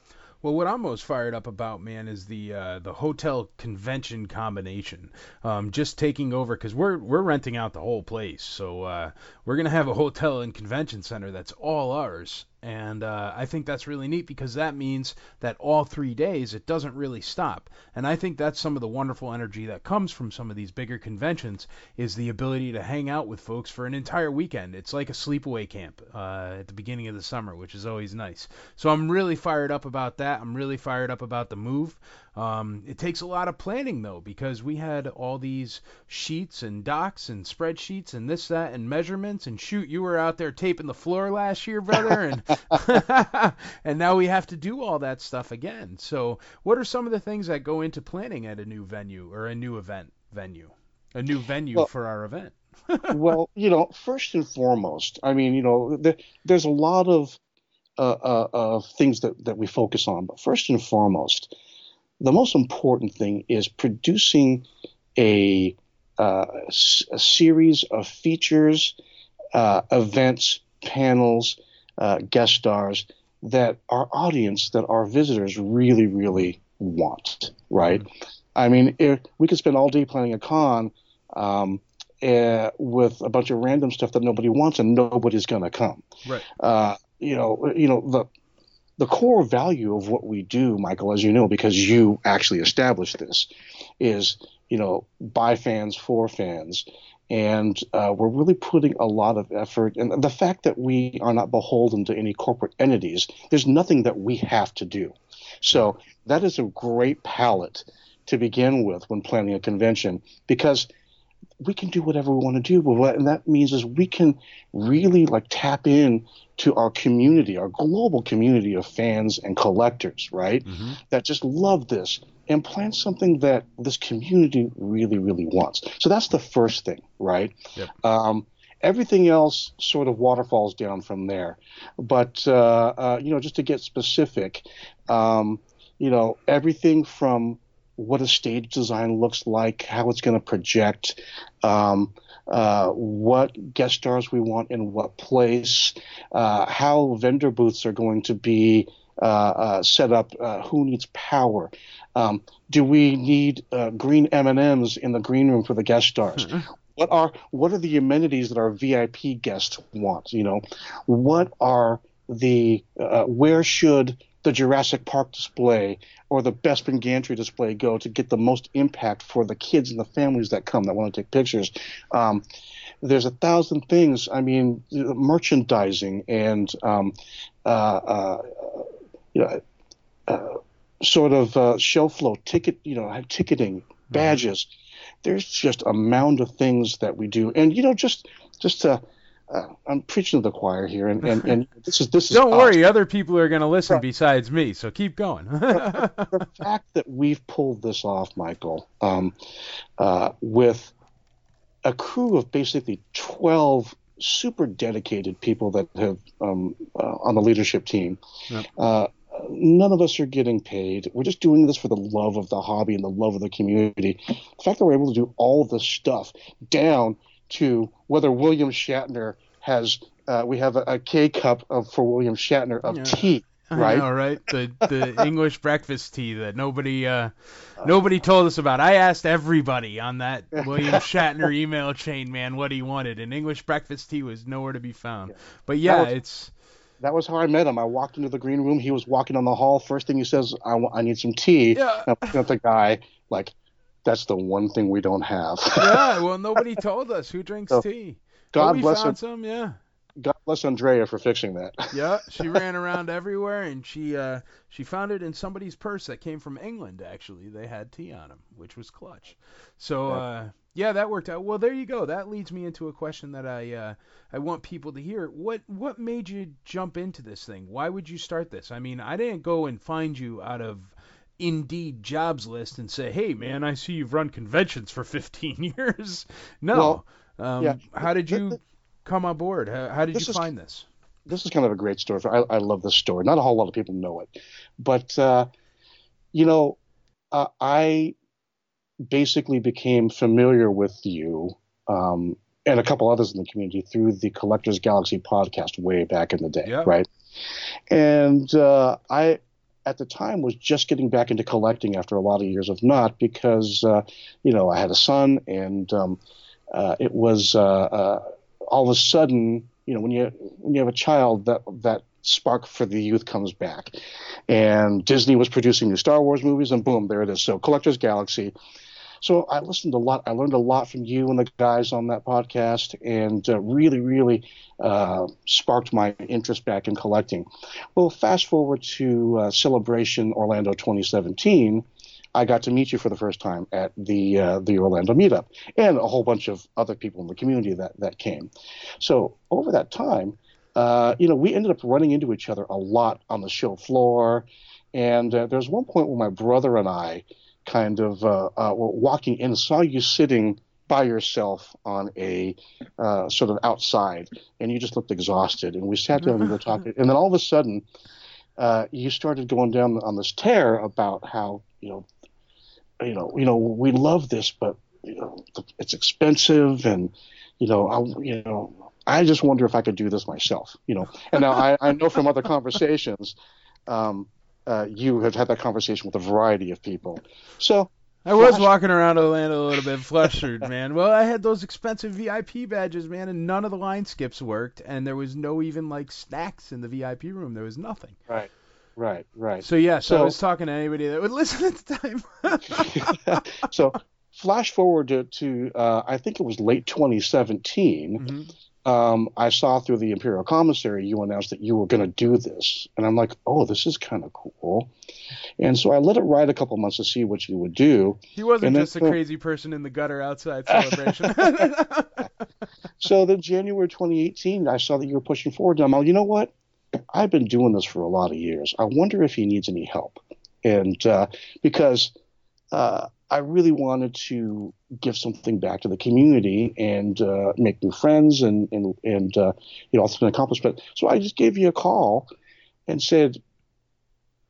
Well, what I'm most fired up about, man, is the uh, the hotel convention combination. Um, just taking over because we're we're renting out the whole place, so uh, we're gonna have a hotel and convention center that's all ours, and uh, I think that's really neat because that means that all three days it doesn't really stop. And I think that's some of the wonderful energy that comes from some of these bigger conventions is the ability to hang out with folks for an entire weekend. It's like a sleepaway camp uh, at the beginning of the summer, which is always nice. So I'm really fired up about that. I'm really fired up about the move. Um, it takes a lot of planning though, because we had all these sheets and docs and spreadsheets and this, that, and measurements. And shoot, you were out there taping the floor last year, brother, and and now we have to do all that stuff again. So, what are some of the things that go into planning at a new venue or a new event venue, a new venue well, for our event? well, you know, first and foremost, I mean, you know, the, there's a lot of uh, uh, uh, things that, that we focus on, but first and foremost, the most important thing is producing a, uh, a series of features, uh, events, panels, uh, guest stars that our audience, that our visitors really, really want, right? I mean, if we could spend all day planning a con um, uh, with a bunch of random stuff that nobody wants, and nobody's going to come. Right. Uh, you know, you know the the core value of what we do, Michael, as you know, because you actually established this, is you know by fans for fans, and uh, we're really putting a lot of effort. And the fact that we are not beholden to any corporate entities, there's nothing that we have to do. So that is a great palette to begin with when planning a convention because we can do whatever we want to do. But what and that means is we can really like tap in to our community, our global community of fans and collectors, right? Mm-hmm. That just love this and plan something that this community really, really wants. So that's the first thing, right? Yep. Um, everything else sort of waterfalls down from there. But uh, uh, you know, just to get specific, um, you know, everything from what a stage design looks like, how it's going to project, um, uh, what guest stars we want in what place, uh, how vendor booths are going to be uh, uh set up, uh, who needs power. Um, do we need uh, green M&Ms in the green room for the guest stars? Mm-hmm. What are what are the amenities that our VIP guests want? You know, what are the where should the Jurassic Park display or the Bespin Gantry display go to get the most impact for the kids and the families that come that want to take pictures. Um, there's a thousand things. I mean, merchandising and um, uh, uh, you know, uh, sort of uh, show flow ticket, you know, ticketing, badges. There's just a mound of things that we do, and you know, just just to. Uh, I'm preaching to the choir here, and, and, and this is this is. Don't us. worry, other people are going to listen besides me, so keep going. the fact that we've pulled this off, Michael, um, uh, with a crew of basically 12 super dedicated people that have um, uh, on the leadership team. Yep. Uh, none of us are getting paid. We're just doing this for the love of the hobby and the love of the community. The fact that we're able to do all this stuff down to whether William Shatner has, uh, we have a, a K cup of for William Shatner of Yeah. tea, right? All right. The the English breakfast tea that nobody uh nobody told us about. I asked everybody on that William Shatner email chain, man, what he wanted, and English breakfast tea was nowhere to be found. But yeah, was- it's That was how I met him. I walked into the green room. He was walking down the hall. First thing he says, "I, need some tea." Yeah. And I'm looking at the guy like, "That's the one thing we don't have." yeah. Well, nobody told us who drinks So, tea. God but bless found some, yeah. God bless Andrea for fixing that. Yeah, she ran around everywhere, and she uh, she found it in somebody's purse that came from England. Actually, they had tea on them, which was clutch. So uh, yeah, that worked out. Well, there you go. That leads me into a question that I uh, I want people to hear. What what made you jump into this thing? Why would you start this? I mean, I didn't go and find you out of Indeed jobs list and say, hey man, I see you've run conventions for 15 years. No. um, yeah. How did you come on board? How, how did This you is- find this? this is kind of a great story. I, I love this story. Not a whole lot of people know it, but uh, you know, uh, I basically became familiar with you um, and a couple others in the community through the Collectors Galaxy podcast way back in the day, Yeah. right? And uh, I, at the time, was just getting back into collecting after a lot of years of not because uh, you know I had a son and um, uh, it was uh, uh, all of a sudden you know when you when you have a child that that spark for the youth comes back. And disney was producing new star wars movies and boom there it is. So collectors galaxy so i listened a lot i learned a lot from you and the guys on that podcast and uh, really really uh, sparked my interest back in collecting well fast forward to uh, celebration orlando 2017 I got to meet you for the first time at the uh, the Orlando meetup, and a whole bunch of other people in the community that that came. So over that time, uh, you know, we ended up running into each other a lot on the show floor, and uh, there was one point where my brother and I kind of uh, uh, walking in saw you sitting by yourself on a uh, sort of outside, and you just looked exhausted. And we sat down and we were talking, and then all of a sudden, uh, you started going down on this tear about how you know, you know, you know, we love this, but you know, it's expensive, and you know, I, you know, I just wonder if I could do this myself, you know. And now I, I know from other conversations, um, uh, you have had that conversation with a variety of people. So I was walking around Orlando a little bit flustered, man. Well, I had those expensive VIP badges, man, and none of the line skips worked, and there was no even like snacks in the VIP room. There was nothing. Right, right, right. So yeah, so, I was talking to anybody that would listen at the time. so flash forward to, to uh, I think it was late 2017. Mhm. Um, I saw through the Imperial Commissary you announced that you were going to do this, and I'm like, oh, this is kind of cool. And so I let it ride a couple months to see what you would do. He wasn't then- just a crazy person in the gutter outside celebration. So then January 2018, I saw that you were pushing forward. And I'm like, you know what? I've been doing this for a lot of years. I wonder if he needs any help. And uh, because uh, I really wanted to give something back to the community and uh, make new friends and and and uh, you know it's an accomplishment. So I just gave you a call and said,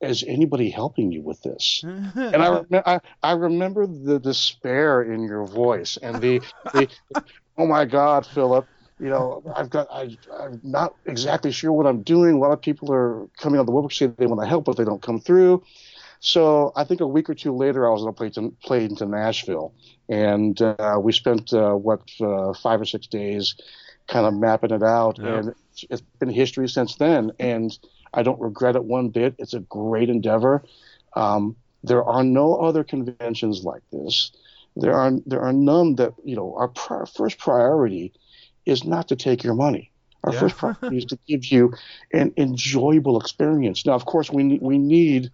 "Is anybody helping you with this?" and I, rem- I I remember the despair in your voice and the the oh my God, Philip. You know, I've got I I'm not exactly sure what I'm doing. A lot of people are coming on the woodwork say they want to help, but they don't come through. So I think a week or two later, I was on a plane to, plane to Nashville, and uh, we spent uh, what uh, five or six days, kind of mapping it out, Yeah. and it's, it's been history since then. And I don't regret it one bit. It's a great endeavor. Um, there are no other conventions like this. There are there are none that you know. Our pri- first priority is not to take your money. Our Yeah. first priority is to give you an enjoyable experience. Now, of course, we we need,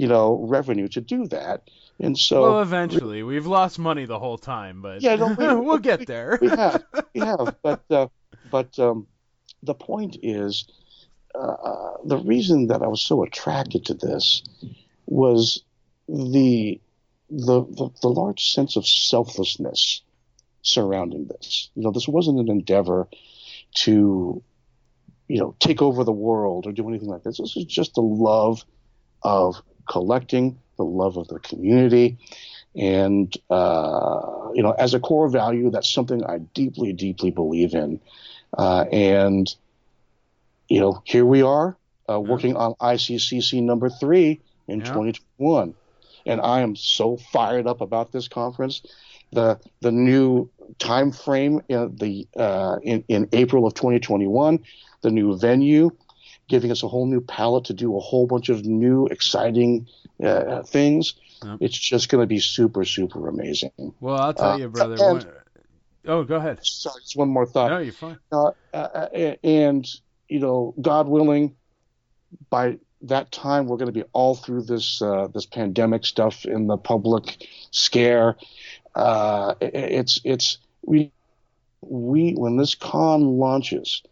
you know, revenue to do that, and so well, eventually, we've lost money the whole time, but Yeah, no, we- we'll get there. we have, we have, but uh, but um, the point is, uh, the reason that I was so attracted to this was the the the, the large sense of selflessness surrounding this. You know, this wasn't an endeavor to, you know, take over the world or do anything like this. This is just the love of collecting, the love of the community, and uh, you know, as a core value, that's something I deeply, deeply believe in. Uh, and you know, here we are uh, working on ICCC number three in Yeah. 2021, and I am so fired up about this conference. The the new time frame in the uh, in in April of 2021, the new venue, giving us a whole new palette to do a whole bunch of new exciting uh, things. Yep. It's just going to be super super amazing. Well, I'll tell Uh, you, brother. and- Oh, go ahead. Sorry, just one more thought. No, you're fine. Uh, uh, and you know, God willing, by that time we're going to be all through this uh, this pandemic stuff in the public scare. Uh, it- it's it's we we when this con launches,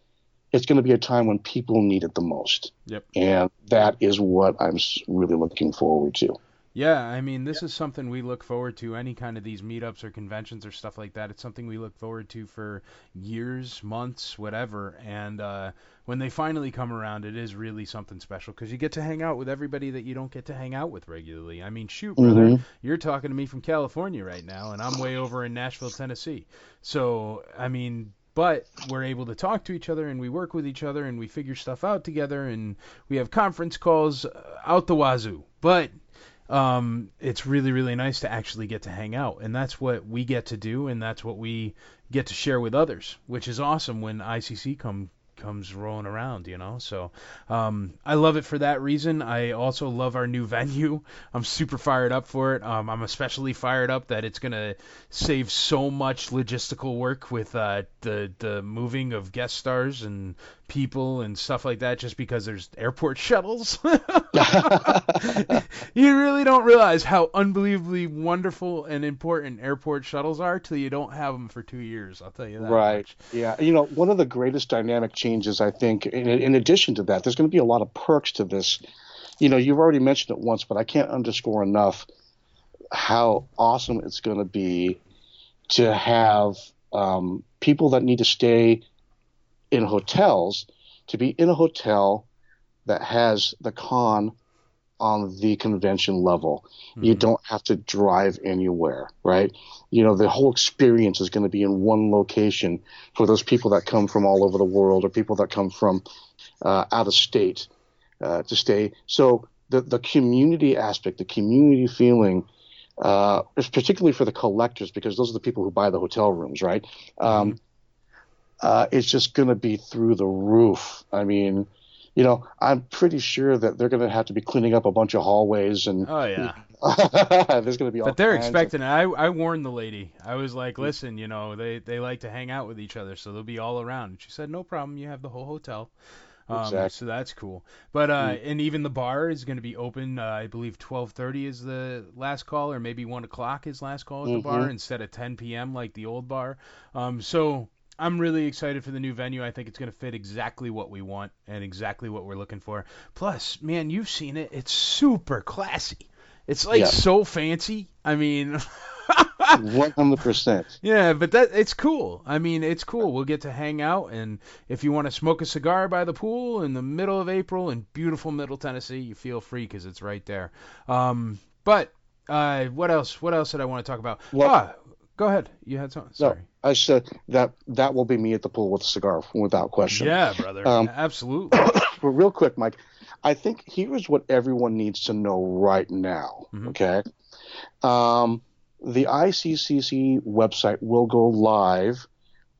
it's going to be a time when people need it the most, Yep. and that is what I'm really looking forward to. Yeah, I mean, this is something we look forward to. Any kind of these meetups or conventions or stuff like that. It's something we look forward to for years, months, whatever. And uh, when they finally come around, it is really something special because you get to hang out with everybody that you don't get to hang out with regularly. I mean, shoot, brother, Mhm. you're talking to me from California right now, and I'm way over in Nashville, Tennessee. So, I mean, but we're able to talk to each other and we work with each other and we figure stuff out together and we have conference calls uh, out the wazoo. But um, it's really, really nice to actually get to hang out. And that's what we get to do and that's what we get to share with others, which is awesome when ICC come comes rolling around, you know. So um, I love it for that reason. I also love our new venue. I'm super fired up for it. Um, I'm especially fired up that it's gonna save so much logistical work with uh, the the moving of guest stars and people and stuff like that, just because there's airport shuttles. you really don't realize how unbelievably wonderful and important airport shuttles are till you don't have them for two years. I'll tell you that. Right. much. Yeah. You know, one of the greatest dynamic changes, I think, in, in addition to that, there's going to be a lot of perks to this. You know, you've already mentioned it once, but I can't underscore enough how awesome it's going to be to have um, people that need to stay in hotels to be in a hotel that has the con on the convention level. You don't have to drive anywhere, right? You know, the whole experience is going to be in one location for those people that come from all over the world or people that come from uh, out of state uh, to stay. So the the community aspect, the community feeling, uh, is particularly for the collectors because those are the people who buy the hotel rooms, right? Um, uh, it's just going to be through the roof. I mean, you know, I'm pretty sure that they're going to have to be cleaning up a bunch of hallways and Oh yeah. there's going to be all But they're of- expecting it. I, I warned the lady. I was like, listen, you know, they, they like to hang out with each other, so they'll be all around. And she said, no problem. You have the whole hotel. Um, Exactly. So that's cool. But uh, Mm. and even the bar is going to be open. Uh, I believe 12:30 is the last call, or maybe one o'clock is last call at the bar Mhm. instead of 10 p.m. like the old bar. Um, so I'm really excited for the new venue. I think it's going to fit exactly what we want and exactly what we're looking for. Plus, man, you've seen it. It's super classy. It's like Yeah. so fancy. I mean, 100%. yeah, but that it's cool. I mean, it's cool. We'll get to hang out, and if you want to smoke a cigar by the pool in the middle of April in beautiful Middle Tennessee, you feel free because it's right there. Um, but uh, what else? What else did I want to talk about? Well- ah, go ahead. You had something. No, Sorry. I said that that will be me at the pool with a cigar, without question. Yeah, brother. Um, Absolutely. But real quick, Mike, I think here's what everyone needs to know right now. Mhm. Okay, um, the ICCC website will go live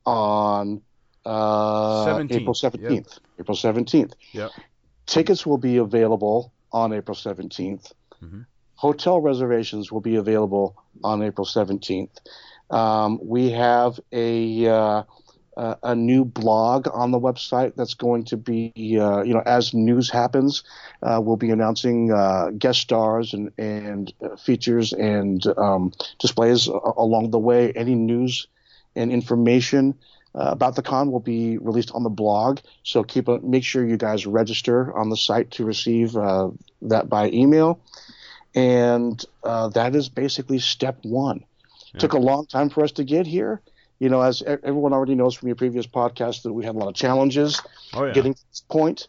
on uh, 17th, April yep. 17th. April 17th. Yep. Tickets will be available on April 17th. Mhm. Hotel reservations will be available on April 17th. Um, we have a uh, a new blog on the website that's going to be, uh, you know, as news happens, uh, we'll be announcing uh, guest stars and, and uh, features and um, displays along the way. Any news and information uh, about the con will be released on the blog. So keep a, make sure you guys register on the site to receive that by email. And that is basically step one. Yeah. Took a long time for us to get here you know, as everyone already knows from your previous podcast, that we had a lot of challenges oh, yeah. getting to this point.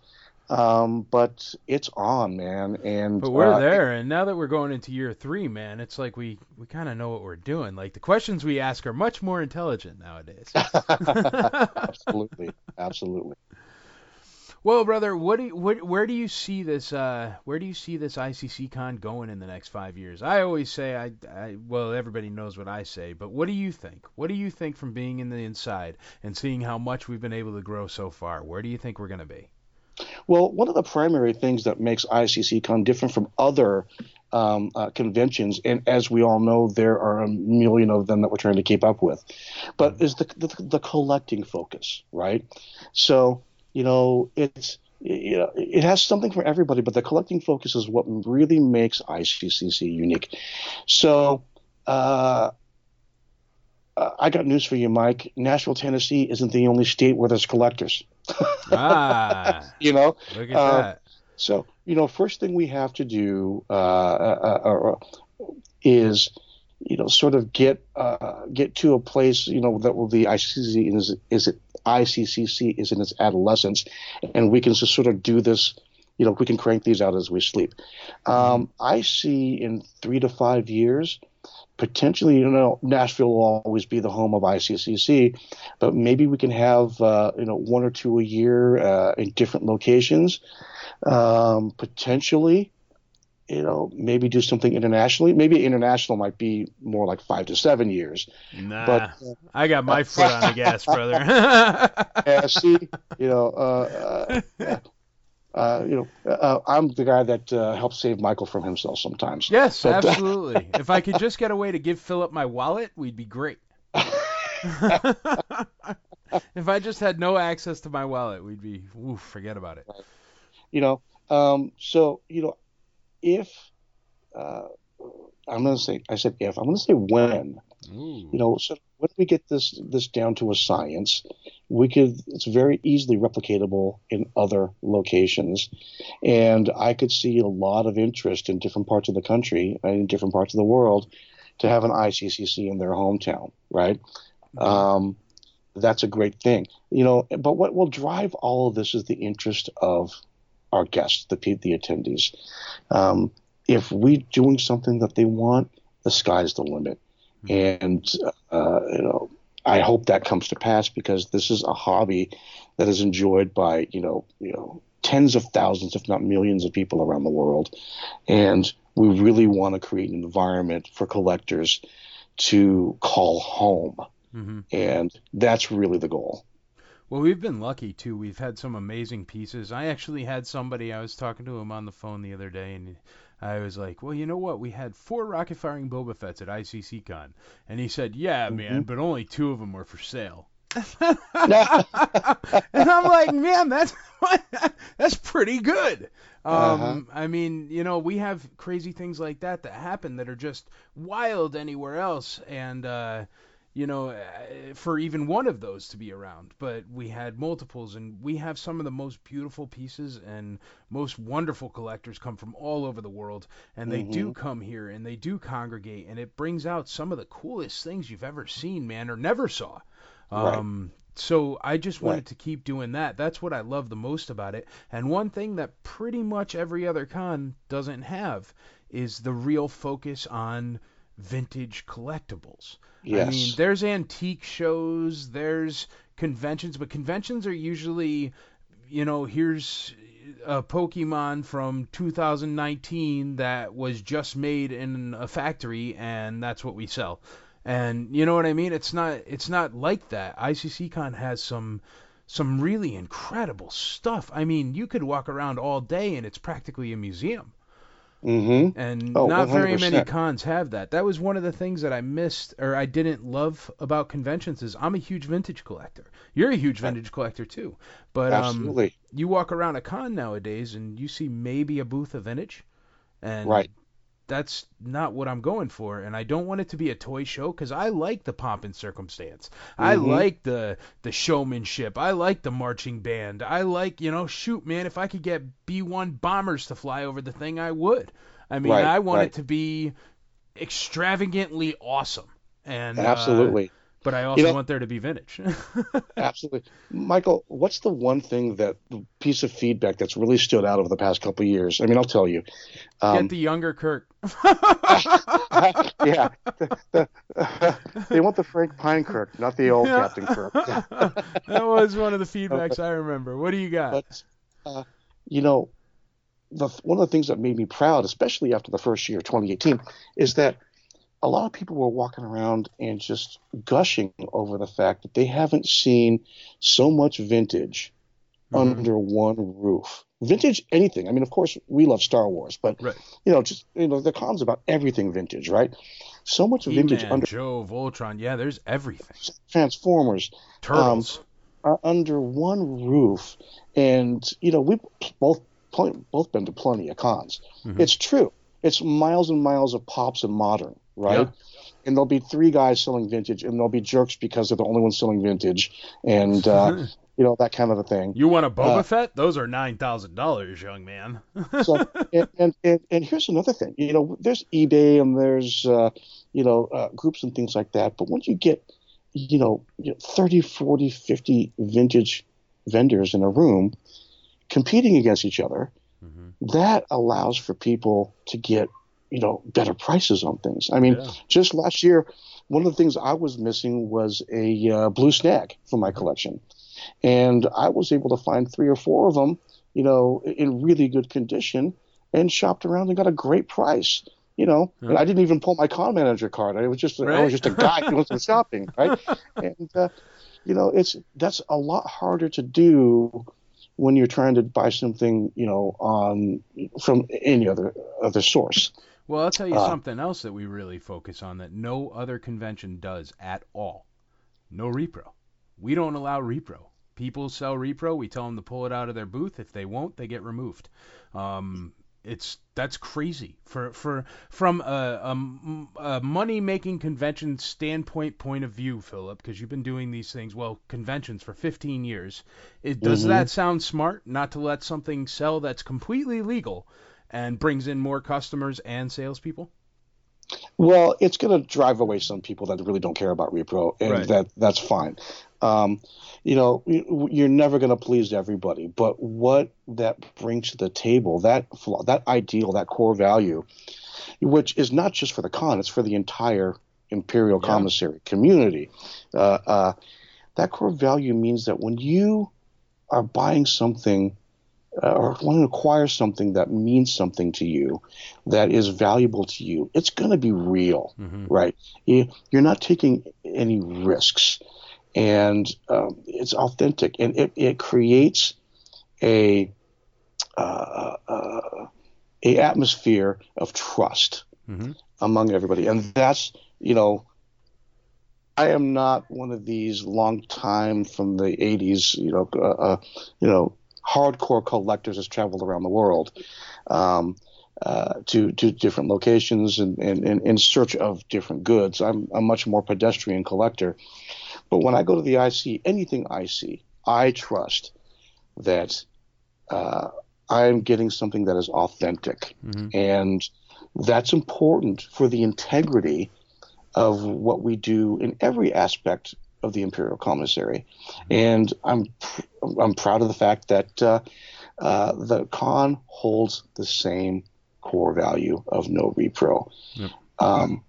Um, but it's on, man. And but we're uh, there, and now that we're going into year three, man, it's like we we kind of know what we're doing. Like the questions we ask are much more intelligent nowadays. absolutely, absolutely. Well, brother, what do you, what, where do you see this uh, where do you see this ICC con going in the next five years? I always say I, I well everybody knows what I say, but what do you think? What do you think from being in the inside and seeing how much we've been able to grow so far? Where do you think we're going to be? Well, one of the primary things that makes ICC con different from other um, uh, conventions, and as we all know, there are a million of them that we're trying to keep up with, but is the, the, the collecting focus, right? So you know, it's you know, it has something for everybody, but the collecting focus is what really makes ICCC unique. So, uh, I got news for you, Mike. Nashville, Tennessee isn't the only state where there's collectors. ah, you know, look at uh, that. So, you know, first thing we have to do uh, uh, uh, uh is you know, sort of get uh, get to a place, you know, that will the ICCC is is it ICCC is in its adolescence, and we can just sort of do this. You know, we can crank these out as we sleep. Um, I see in three to five years, potentially, you know, Nashville will always be the home of ICCC, but maybe we can have, uh, you know, one or two a year uh, in different locations. Um, potentially, you know, maybe do something internationally. Maybe international might be more like five to seven years. Nah, but uh, I got my foot on the gas, brother. yeah, see, you know, uh, uh, uh you know, uh, I'm the guy that uh, helps save Michael from himself sometimes. Yes, but, absolutely. if I could just get a way to give Philip my wallet, we'd be great. if I just had no access to my wallet, we'd be, forget about it. You know, um, so you know, if uh, I'm going to say, I said if I'm going to say when. Ooh. You know, so when we get this this down to a science, we could it's very easily replicatable in other locations, and I could see a lot of interest in different parts of the country and in different parts of the world to have an ICCC in their hometown, right? Mm-hmm. Um, that's a great thing, you know. But what will drive all of this is the interest of our guests, the the attendees. Um, if we're doing something that they want, the sky's the limit. Mm-hmm. And uh, you know, I hope that comes to pass because this is a hobby that is enjoyed by you know you know tens of thousands, if not millions, of people around the world, and we really want to create an environment for collectors to call home, mm-hmm. and that's really the goal. Well, we've been lucky too. We've had some amazing pieces. I actually had somebody. I was talking to him on the phone the other day, and I was like, "Well, you know what? We had four rocket firing Boba Fett's at ICCCon," and he said, "Yeah, mm-hmm. man, but only two of them were for sale." and I'm like, man, that's that's pretty good. Um, uh-huh. I mean, you know, we have crazy things like that that happen that are just wild anywhere else, and uh, you know, uh, for even one of those to be around. But we had multiples, and we have some of the most beautiful pieces and most wonderful collectors come from all over the world, and they mm-hmm. do come here and they do congregate, and it brings out some of the coolest things you've ever seen, man, or never saw. Um, right. So I just wanted right. to keep doing that. That's what I love the most about it. And one thing that pretty much every other con doesn't have is the real focus on vintage collectibles. Yes. I mean, there's antique shows, there's conventions, but conventions are usually, you know, here's a Pokemon from 2019 that was just made in a factory, and that's what we sell. And you know what I mean? It's not it's not like that. ICCCon has some some really incredible stuff. I mean, you could walk around all day and it's practically a museum. Mm-hmm. And Oh, not very many cons have that. That was one of the things that I missed or I didn't love about conventions is I'm a huge vintage collector. You're a huge vintage collector too. But um you walk around a con nowadays and you see maybe a booth of vintage and Right. That's not what I'm going for, and I don't want it to be a toy show because I like the pomp and circumstance. I Mhm. like the the showmanship. I like the marching band. I like you know, shoot, man, if I could get B1 bombers to fly over the thing, I would. I mean, Right, I want right. it to be extravagantly awesome, and uh, Absolutely. But I also know- want there to be vintage. Absolutely. Michael, what's the one thing that the piece of feedback that's really stood out over the past couple of years? I mean, I'll tell you. Um, Get the younger Kirk. yeah. The- the- they want the Frank Pinekirk, not the old Captain Kirk. that was one of the feedbacks I remember. What do you got? But uh, you know, the one of the things that made me proud, especially after the first year, 2018, is that a lot of people were walking around and just gushing over the fact that they haven't seen so much vintage Mm-hmm. under one roof. Vintage anything. I mean, of course, we love Star Wars, but Right. you know, just you know, the cons about everything vintage, right? So much vintage He-Man, under Joe, Voltron. Yeah, there's everything. Transformers, Turtles. um, are under one roof, and you know we've both pl- both been to plenty of cons. Mhm. It's true. It's miles and miles of pops and modern, right? Yeah. And there'll be three guys selling vintage, and there'll be jerks because they're the only ones selling vintage, and uh, you know that kind of a thing. You want a Boba Uh, Fett? Those are nine thousand dollars, young man. so and, and, and and here's another thing you know there's ebay and there's uh, you know uh, groups and things like that but once you get you know, you know 30 40 50 vintage vendors in a room competing against each other that allows for people to get you know better prices on things. I mean Yeah. just last year one of the things i was missing was a uh, blue snag for my collection. And i was able to find three or four of them you know in really good condition and shopped around and got a great price you know? And i didn't even pull my con manager card. I was just i was just a guy doing some shopping right? And uh, you know it's that's a lot harder to do when you're trying to buy something you know on from any other other source Well, I'll tell you Uh, something else that we really focus on that no other convention does at all. No repro. We don't allow repro. People sell repro. We tell them to pull it out of their booth. If they won't, they get removed. Um, it's that's crazy for for from a, a, a money making convention standpoint point of view, Philip, because you've been doing these things well conventions for 15 years. It, does Mhm. that sound smart? Not to let something sell that's completely legal and brings in more customers and salespeople? Well, it's going to drive away some people that really don't care about repro, and Right. that that's fine. Um, you know, you- you're never going to please everybody, but what that brings to the table, that flaw, that ideal, that core value, which is not just for the con, it's for the entire imperial Yeah. commissary community. Uh, uh, that core value means that when you are buying something uh, or want to acquire something that means something to you, that is valuable to you, it's going to be real, right? You, you're not taking any risks, and um, it's authentic, and it, it creates a uh, uh, a atmosphere of trust Mm-hmm. among everybody, and that's you know. I am not one of these long time from the 80s, you know, uh, uh, you know, hardcore collectors has traveled around the world um, uh, to to different locations and, and, and in search of different goods. I'm a much more pedestrian collector, but when I go to the IC, anything I see, I trust that uh, I'm getting something that is authentic, and that's important for the integrity of what we do in every aspect of the Imperial Commissary. And I'm pr- I'm proud of the fact that uh, uh, the con holds the same core value of no repro. Um,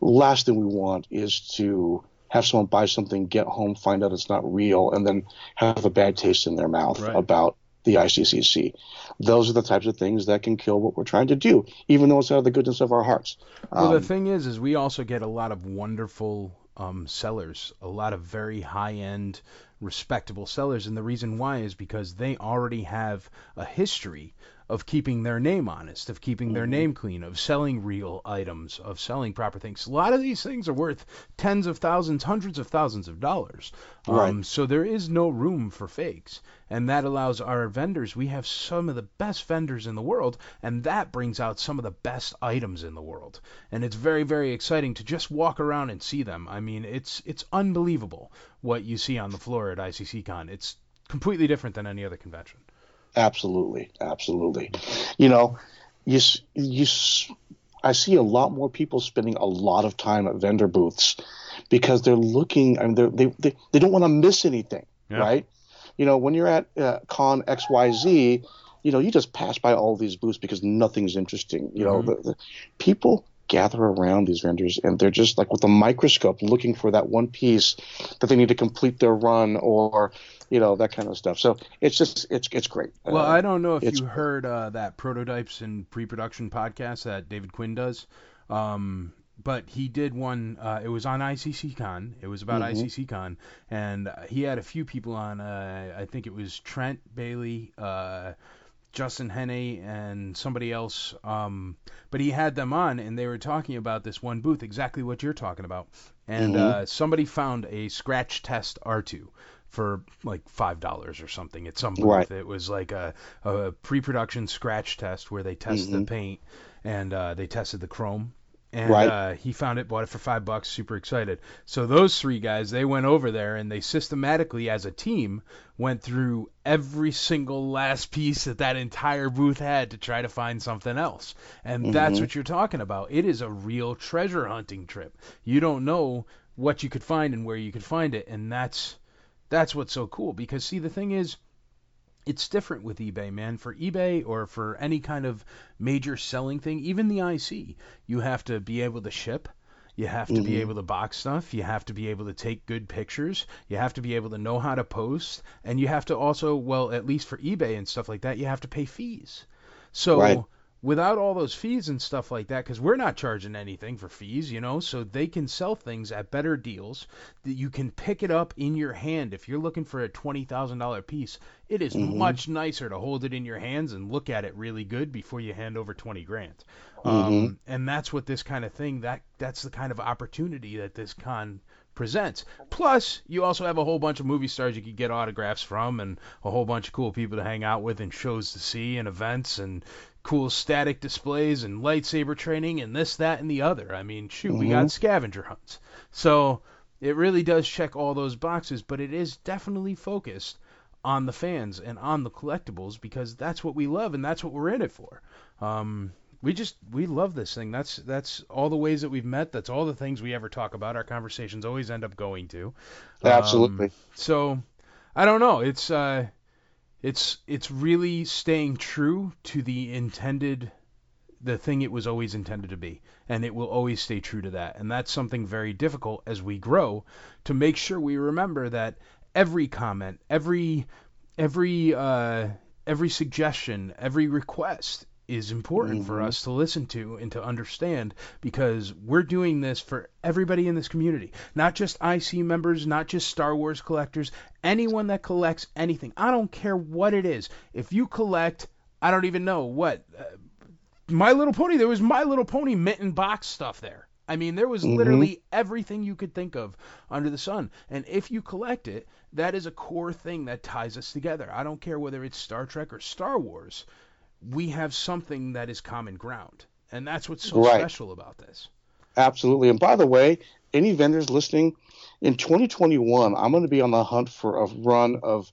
last thing we want is to have someone buy something, get home, find out it's not real, and then have a bad taste in their mouth Right. about the ICCC. Those are the types of things that can kill what we're trying to do, even though it's out of the goodness of our hearts. Well, the Um, thing is, is we also get a lot of wonderful um, sellers, a lot of very high-end respectable sellers. And the reason why is because they already have a history of keeping their name honest, of keeping their name clean, of selling real items, of selling proper things. A lot of these things are worth tens of thousands, hundreds of thousands of dollars. Um, Right. So there is no room for fakes. And that allows our vendors, we have some of the best vendors in the world, and that brings out some of the best items in the world. And it's very, very exciting to just walk around and see them. I mean, it's it's unbelievable what you see on the floor at ICCCon. It's completely different than any other convention. Absolutely, absolutely. You know, you you I see a lot more people spending a lot of time at vendor booths because they're looking. I mean, they're, they they they don't want to miss anything, Yeah. right? You know, when you're at uh, Con X Y Z, you know, you just pass by all these booths because nothing's interesting. You know, the, the people gather around these vendors and they're just like with a microscope looking for that one piece that they need to complete their run or you know that kind of stuff. So it's just it's it's great. Well, Uh, I don't know if you heard uh, that prototypes and pre-production podcast that David Quinn does, um, but he did one. Uh, it was on ICCCon. It was about Mhm. ICCCon, and he had a few people on. Uh, I think it was Trent Bailey, uh, Justin Henney, and somebody else. Um, but he had them on, and they were talking about this one booth, exactly what you're talking about. And Mhm. uh, somebody found a scratch test R2 for like five dollars or something at some booth. Right. It was like a, a pre-production scratch test where they test the Mhm. paint and uh, they tested the chrome. And Right. uh, he found it, bought it for five bucks, super excited. So those three guys, they went over there and they systematically, as a team, went through every single last piece that that entire booth had to try to find something else. And that's Mhm. what you're talking about. It is a real treasure hunting trip. You don't know what you could find and where you could find it, and that's that's what's so cool. Because see, the thing is, it's different with eBay, man. For eBay or for any kind of major selling thing, even the IC, you have to be able to ship. You have to be Mhm. able to box stuff. You have to be able to take good pictures. You have to be able to know how to post. And you have to also, well, at least for eBay and stuff like that, you have to pay fees. So Right. Without all those fees and stuff like that, because we're not charging anything for fees, you know, so they can sell things at better deals that you can pick it up in your hand. If you're looking for a twenty thousand dollar piece, it is Mhm. much nicer to hold it in your hands and look at it really good before you hand over twenty grand. Mhm. Um, and that's what this kind of thing that that's the kind of opportunity that this con presents. Plus, you also have a whole bunch of movie stars you could get autographs from, and a whole bunch of cool people to hang out with, and shows to see, and events, and cool static displays, and lightsaber training, and this, that, and the other. I mean, shoot, we got Mhm. scavenger hunts. So it really does check all those boxes, but it is definitely focused on the fans and on the collectibles because that's what we love and that's what we're in it for. Um, we just we love this thing. That's that's all the ways that we've met. That's all the things we ever talk about. Our conversations always end up going to. Um, Absolutely. so I don't know. It's uh, it's it's really staying true to the intended the thing it was always intended to be and it will always stay true to that. And that's something very difficult as we grow to make sure we remember that every comment every every uh, every suggestion every request is important for Mhm. us to listen to and to understand because we're doing this for everybody in this community not just IC members not just Star Wars collectors anyone that collects anything I don't care what it is if you collect I don't even know what uh, my Little Pony, there was My Little Pony mitten box stuff there. I mean, there was Mhm. literally everything you could think of under the sun. And if you collect it, that is a core thing that ties us together. I don't care whether it's Star Trek or Star Wars. We have something that is common ground. And that's what's so Right. special about this. Absolutely. And by the way, any vendors listening, in 2021, I'm going to be on the hunt for a run of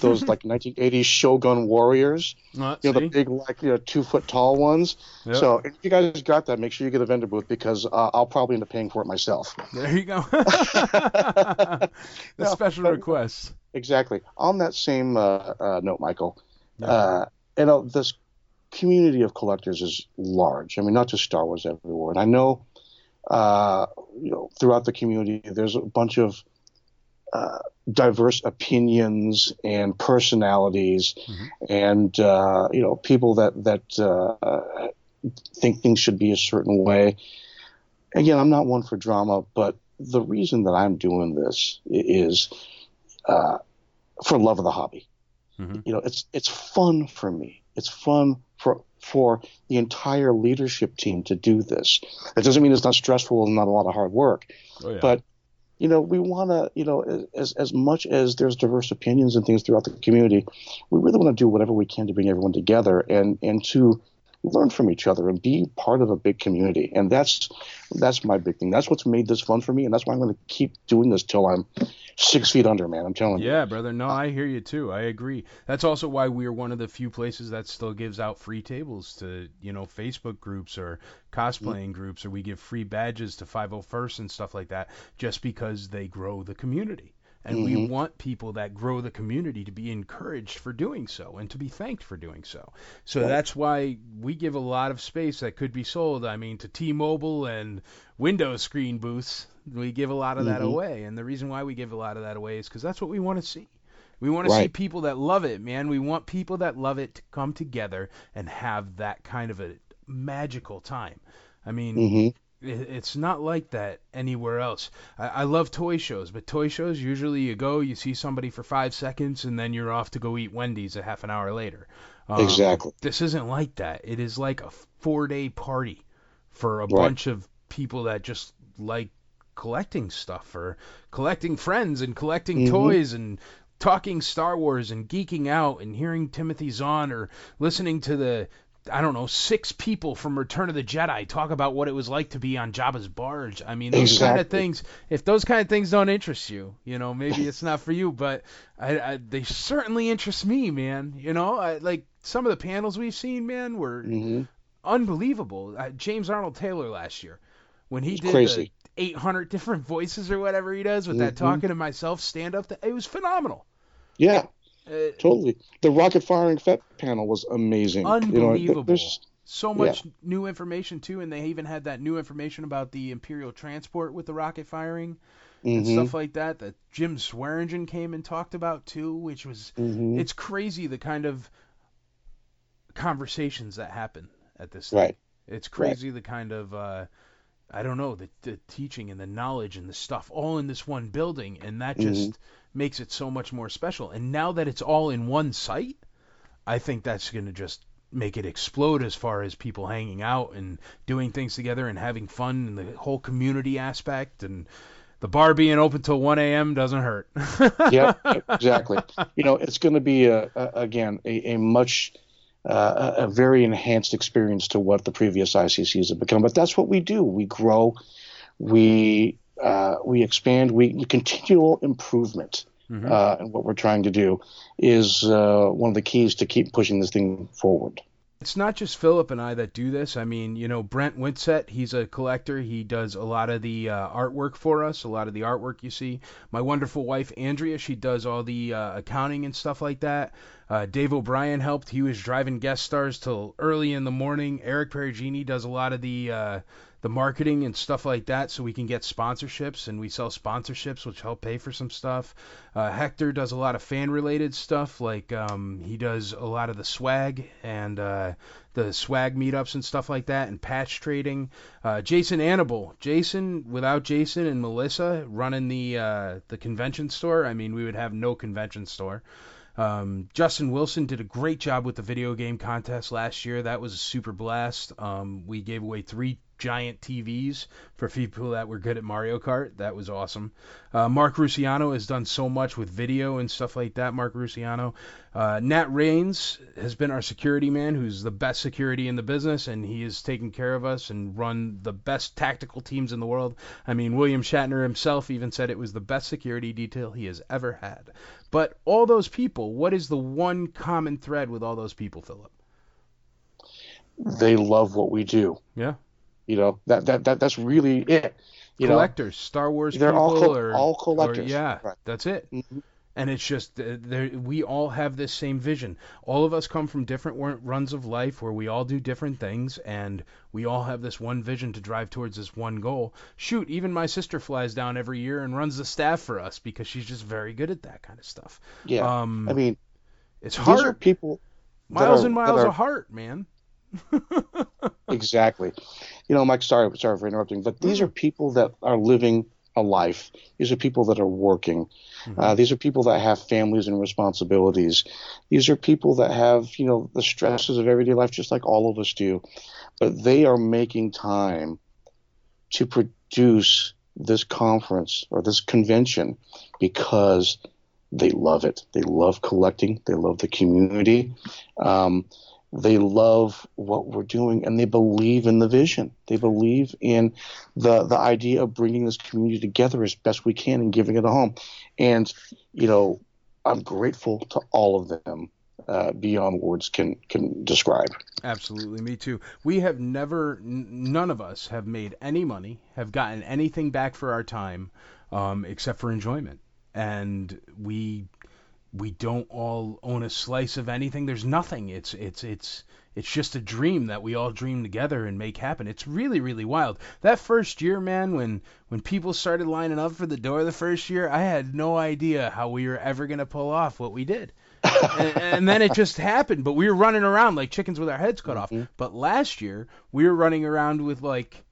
those like 1980s Shogun Warriors. Uh, You know, see? the big, like, you know, two foot tall ones. Yep. So if you guys got that, make sure you get a vendor booth because uh, I'll probably end up paying for it myself. There you go. the No, special but- request. Exactly. On that same uh, uh, note, Michael, uh, you know, this community of collectors is large. I mean, not just Star Wars everywhere. And I know, uh, you know, throughout the community, there's a bunch of uh, diverse opinions and personalities, and uh, you know, people that that uh, think things should be a certain way. Again, I'm not one for drama, but the reason that I'm doing this is uh, for love of the hobby. Mm-hmm. You know, it's it's fun for me. It's fun for for the entire leadership team to do this. It doesn't mean it's not stressful and not a lot of hard work, Oh, yeah. but you know, we want to, you know, as as much as there's diverse opinions and things throughout the community, we really want to do whatever we can to bring everyone together and and to learn from each other and be part of a big community. And that's that's my big thing. That's what's made this fun for me, and that's why I'm going to keep doing this till I'm six feet under, man. I'm telling you. Yeah, brother. No, I hear you too. I agree. That's also why we are one of the few places that still gives out free tables to, you know, Facebook groups or cosplaying groups, or we give free badges to 501st and stuff like that, just because they grow the community. And we Mhm. want people that grow the community to be encouraged for doing so and to be thanked for doing so. So Right. that's why we give a lot of space that could be sold. I mean, to T-Mobile and Windows screen booths, we give a lot of that Mhm. away. And the reason why we give a lot of that away is because that's what we want to see. We want to see people that love it, man. We want people that love it to come together and have that kind of a magical time. I mean, Mhm. it- it's not like that anywhere else. I, I love toy shows, but toy shows usually you go, you see somebody for five seconds, and then you're off to go eat Wendy's a half an hour later. Um, Exactly. This isn't like that. It is like a four day party for a Right. bunch of people that just like collecting stuff or collecting friends and collecting Mhm. toys and talking Star Wars and geeking out and hearing Timothy Zahn or listening to the I don't know six people from Return of the Jedi talk about what it was like to be on Jabba's barge. I mean, those kind of things. If those kind of things don't interest you, you know, maybe it's not for you. But I, I, they certainly interest me, man. You know, I, like some of the panels we've seen, man, were hmm unbelievable. Uh, James Arnold Taylor last year, when he did crazy. the 800 different voices or whatever he does with that Mhm. talking to myself stand up, it was phenomenal. Yeah, Uh, totally. The rocket firing Fett panel was amazing. You know, Unbelievable. there's- so much new information too, and they even had that new information about the Imperial transport with the rocket firing and Mhm. stuff like that that Jim Swearingen came and talked about too, which was Mhm. it's crazy the kind of conversations that happen at this thing. Right. It's crazy the kind of uh, I don't know the, the teaching and the knowledge and the stuff all in this one building, and that just Mhm. makes it so much more special. And now that it's all in one site, I think that's going to just make it explode as far as people hanging out and doing things together and having fun and the whole community aspect and the bar being open till 1 a.m. doesn't hurt. yeah, exactly. You know, it's going to be a, a again a, a much uh, a very enhanced experience to what the previous ICCs have become. But that's what we do. We grow, we uh, we expand, we continual improvement. Mhm. Uh, and what we're trying to do is uh, one of the keys to keep pushing this thing forward. It's not just Philip and I that do this. I mean, you know, Brent Winsett, he's a collector. He does a lot of the uh, artwork for us, a lot of the artwork you see. My wonderful wife, Andrea, she does all the uh, accounting and stuff like that. Uh, Dave O'Brien helped. He was driving guest stars till early in the morning. Eric Perugini does a lot of the uh, the marketing and stuff like that, so we can get sponsorships and we sell sponsorships, which help pay for some stuff. Uh, Hector does a lot of fan related stuff, like um, he does a lot of the swag and uh, the swag meetups and stuff like that, and patch trading. Uh, Jason Annable, Jason, without Jason and Melissa running the uh, the convention store, I mean, we would have no convention store. Um, Justin Wilson did a great job with the video game contest last year. That was a super blast. Um, we gave away three giant TVs for people that were good at Mario Kart. That was awesome. Uh, Mark Rusiano has done so much with video and stuff like that. Mark Rusiano. Uh, Nat Rains has been our security man, who's the best security in the business, and he has taken care of us and run the best tactical teams in the world. I mean, William Shatner himself even said it was the best security detail he has ever had. But all those people, what is the one common thread with all those people, Philip? They love what we do. Yeah. You know that that, that that's really it. You know, collectors, Star Wars they're people, all co- or all or- collectors. yeah, Right. that's it. Mhm. And it's just uh, there, we all have this same vision. All of us come from different runs of life where we all do different things, and we all have this one vision to drive towards this one goal. Shoot, even my sister flies down every year and runs the staff for us because she's just very good at that kind of stuff. Yeah. Um, I mean, it's these are hard. people Miles are- and miles are- of heart, man. exactly. You know, Mike, sorry, sorry for interrupting, but these are people that are living a life. These are people that are working. Uh, these are people that have families and responsibilities. These are people that have, you know, the stresses of everyday life, just like all of us do. But they are making time to produce this conference or this convention because they love it. They love collecting. They love the community. Um, they love what we're doing and they believe in the vision. They believe in the the idea of bringing this community together as best we can and giving it a home. And you know, I'm grateful to all of them uh, beyond words can can describe. Absolutely, me too. We have never, n- none of us have made any money, have gotten anything back for our time, um, except for enjoyment. And we we don't all own a slice of anything. There's nothing. It's it's it's it's just a dream that we all dream together and make happen. It's really really wild. That first year, man, when when people started lining up for the door the first year, I had no idea how we were ever gonna pull off what we did. and, and then it just happened. But we were running around like chickens with our heads cut off. Mm-hmm. But last year we were running around with like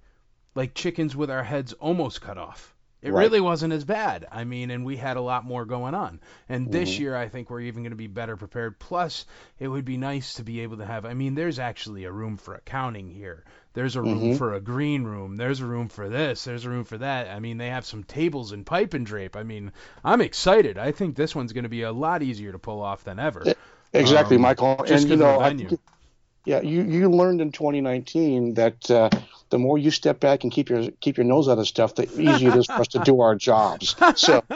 like chickens with our heads almost cut off. It Right. really wasn't as bad. I mean, and we had a lot more going on. And this Mhm. year, I think we're even going to be better prepared. Plus, it would be nice to be able to have. I mean, there's actually a room for accounting here. There's a room Mhm. for a green room. There's a room for this. There's a room for that. I mean, they have some tables and pipe and drape. I mean, I'm excited. I think this one's going to be a lot easier to pull off than ever. Exactly, Um, Michael. Just and you know, I yeah, you you learned in 2019 that uh, the more you step back and keep your keep your nose out of stuff, the easier it is for us to do our jobs. So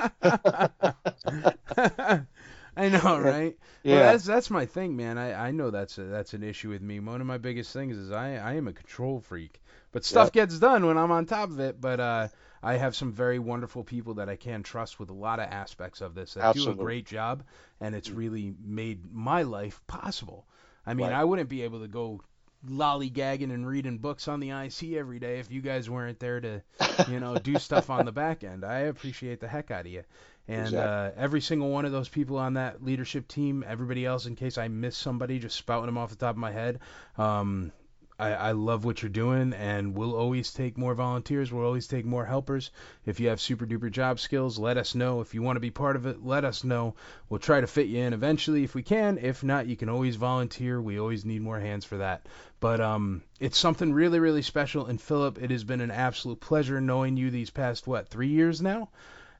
I know, right? Yeah. Well, that's that's my thing, man. I, I know that's a, that's an issue with me. One of my biggest things is I I am a control freak. But stuff gets done when I'm on top of it. But uh, I have some very wonderful people that I can trust with a lot of aspects of this that do a great job, and it's really made my life possible. I mean, Right. I wouldn't be able to go lollygagging and reading books on the IC every day if you guys weren't there to, you know, do stuff on the back end. I appreciate the heck out of you. And Exactly. uh, every single one of those people on that leadership team, everybody else, in case I miss somebody, just spouting them off the top of my head. Um, I, I love what you're doing, and we'll always take more volunteers. We'll always take more helpers. If you have super duper job skills, let us know. If you want to be part of it, let us know. We'll try to fit you in eventually if we can. If not, you can always volunteer. We always need more hands for that. But um, it's something really, really special. And Philip, it has been an absolute pleasure knowing you these past what three years now.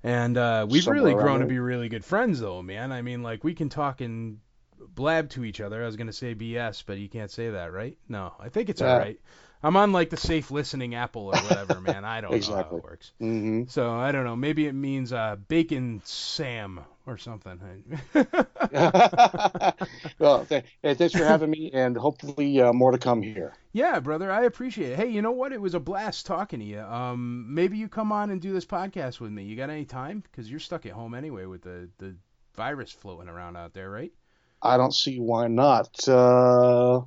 And uh, we've Somewhere really grown to be really good friends, though, man. I mean, like we can talk and blab to each other. I was gonna say BS, but you can't say that, right? No, I think it's Yeah. all right. I'm on like the safe listening Apple or whatever, man. I don't know how Exactly. it works. hmm So I don't know. Maybe it means uh, bacon Sam or something. well, th- hey, thanks for having me, and hopefully uh, more to come here. yeah, brother, I appreciate it. Hey, you know what? It was a blast talking to you. Um, maybe you come on and do this podcast with me. You got any time? Because you're stuck at home anyway with the the virus floating around out there, right? I don't see why not. Uh,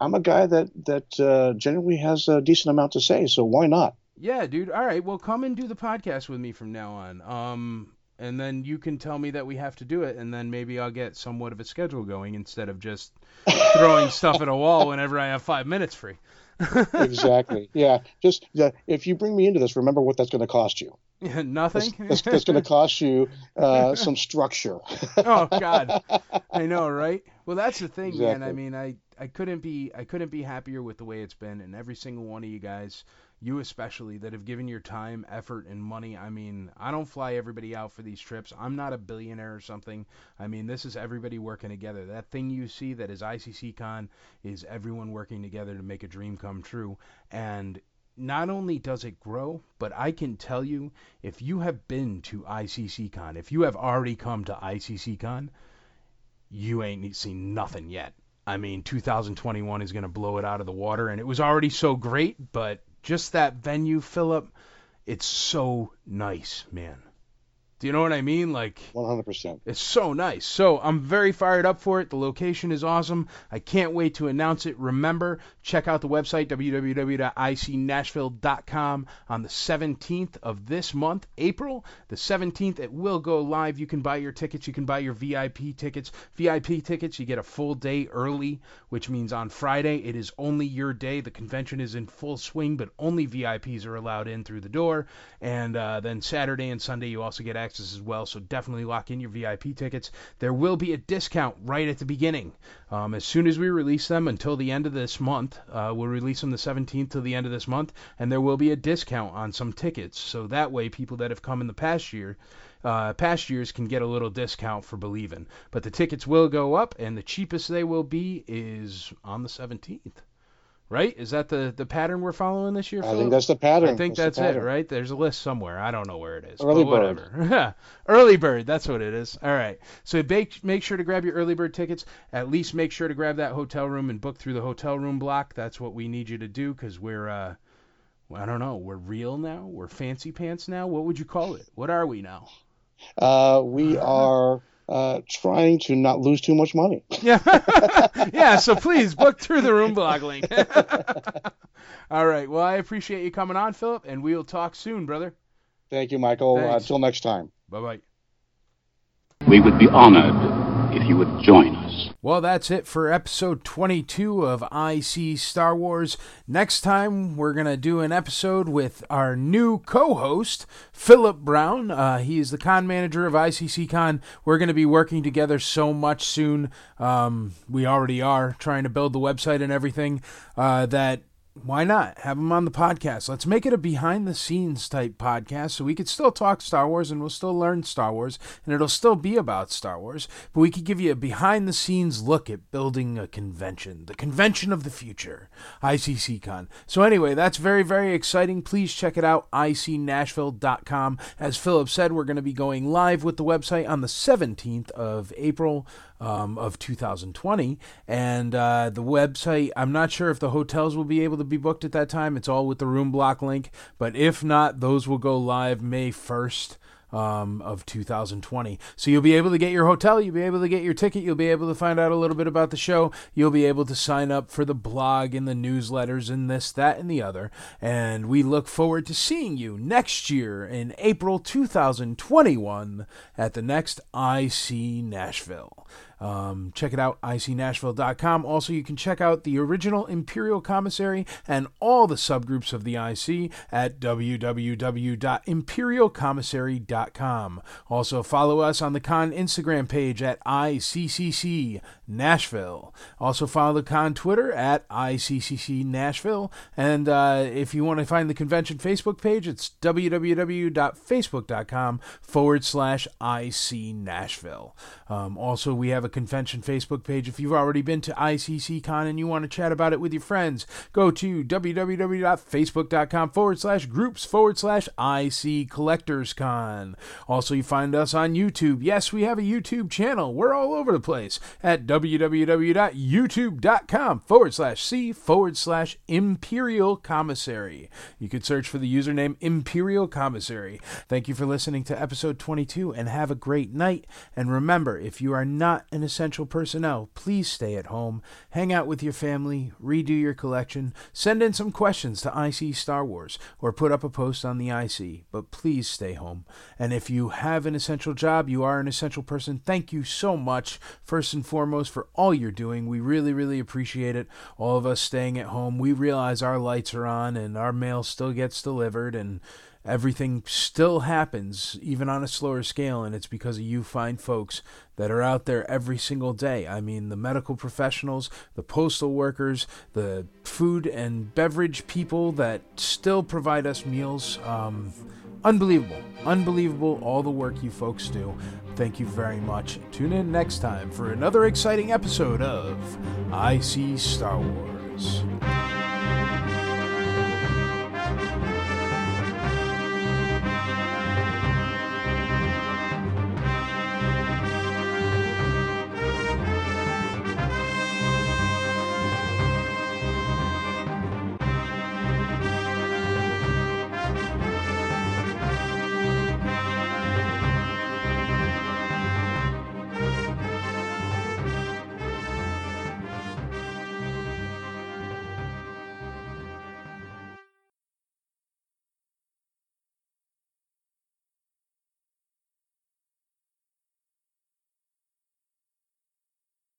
I'm a guy that that uh, generally has a decent amount to say, so why not? Yeah, dude. All right. Well, come and do the podcast with me from now on. Um, and then you can tell me that we have to do it, and then maybe I'll get somewhat of a schedule going instead of just throwing stuff at a wall whenever I have five minutes free. exactly. Yeah. Just uh, if you bring me into this, remember what that's going to cost you. Nothing. That's, that's going to cost you uh, some structure. oh God, I know, right? Well, that's the thing, man. I mean, I I couldn't be I couldn't be happier with the way it's been, and every single one of you guys, you especially, that have given your time, effort, and money. I mean, I don't fly everybody out for these trips. I'm not a billionaire or something. I mean, this is everybody working together. That thing you see that is ICCCon is everyone working together to make a dream come true, and not only does it grow, but I can tell you, if you have been to ICCCon, if you have already come to ICCCon, you ain't seen nothing yet. I mean, 2021 is going to blow it out of the water, and it was already so great, but just that venue, Philip, it's so nice, man. Do you know what I mean? Like 100%. It's so nice. So I'm very fired up for it. The location is awesome. I can't wait to announce it. Remember, check out the website www.icnashville.com on the 17th of this month, April. The 17th it will go live. You can buy your tickets. You can buy your VIP tickets. VIP tickets, you get a full day early, which means on Friday it is only your day. The convention is in full swing, but only VIPs are allowed in through the door. And uh, then Saturday and Sunday you also get access as well. So definitely lock in your VIP tickets. There will be a discount right at the beginning. Um, as soon as we release them until the end of this month, uh, we'll release them the 17th to the end of this month, and there will be a discount on some tickets. So that way, people that have come in the past year, uh, past years can get a little discount for believing. But the tickets will go up, and the cheapest they will be is on the 17th right? Is that the the pattern we're following this year? I think that's the pattern. I think That's that's, it, right? There's a list somewhere. I don't know where it is. Early but bird. whatever. early bird. That's what it is. All right. So make make sure to grab your early bird tickets. At least make sure to grab that hotel room and book through the hotel room block. That's what we need you to do because we're uh, I don't know. We're real now. We're fancy pants now. What would you call it? What are we now? Uh, we are uh, trying to not lose too much money. Yeah. yeah, so please book through the room block link. All right. Well, I appreciate you coming on, Philip, and we'll talk soon, brother. Thank you, Michael. Uh, Thanks. until next time. Bye bye. We would be honored if you would join us. Well, that's it for episode 22 of IC Star Wars. Next time, we're going to do an episode with our new co host, Philip Brown. Uh, he is the con manager of ICC Con. We're going to be working together so much soon. Um, we already are trying to build the website and everything uh, that why not have him on the podcast? Let's make it a behind the scenes type podcast so we could still talk Star Wars and we'll still learn Star Wars and it'll still be about Star Wars, but we could give you a behind the scenes look at building a convention, the convention of the future, ICCCon. So anyway, that's very very exciting. Please check it out icnashville.com. As Philip said, we're going to be going live with the website on the 17th of April um, of 2020. And uh, the website, I'm not sure if the hotels will be able to be booked at that time. It's all with the room block link. But if not, those will go live May 1st. Um, of 2020. So you'll be able to get your hotel, you'll be able to get your ticket, you'll be able to find out a little bit about the show, you'll be able to sign up for the blog and the newsletters and this, that, and the other. And we look forward to seeing you next year in April 2021 at the next IC Nashville. Um, check it out, icnashville.com. Also, you can check out the original Imperial Commissary and all the subgroups of the IC at www.imperialcommissary.com. Also, follow us on the Con Instagram page at ICCC Nashville. Also, follow the Con Twitter at ICCC Nashville. And uh, if you want to find the convention Facebook page, it's www.facebook.com forward slash IC Nashville. Um, also, we have a convention Facebook page. If you've already been to ICC Con and you want to chat about it with your friends, go to www.facebook.com forward slash groups forward slash IC Collectors Con. Also, you find us on YouTube. Yes, we have a YouTube channel. We're all over the place at www.youtube.com forward slash C forward slash Imperial Commissary. You could search for the username Imperial Commissary. Thank you for listening to episode 22 and have a great night. And remember, if you are not an essential personnel, please stay at home, hang out with your family, redo your collection, send in some questions to IC Star Wars, or put up a post on the IC. But please stay home. And if you have an essential job, you are an essential person, thank you so much, first and foremost, for all you're doing. We really, really appreciate it. All of us staying at home, we realize our lights are on and our mail still gets delivered and everything still happens, even on a slower scale, and it's because of you fine folks that are out there every single day. I mean, the medical professionals, the postal workers, the food and beverage people that still provide us meals. Um, unbelievable. Unbelievable all the work you folks do. Thank you very much. Tune in next time for another exciting episode of IC Star Wars.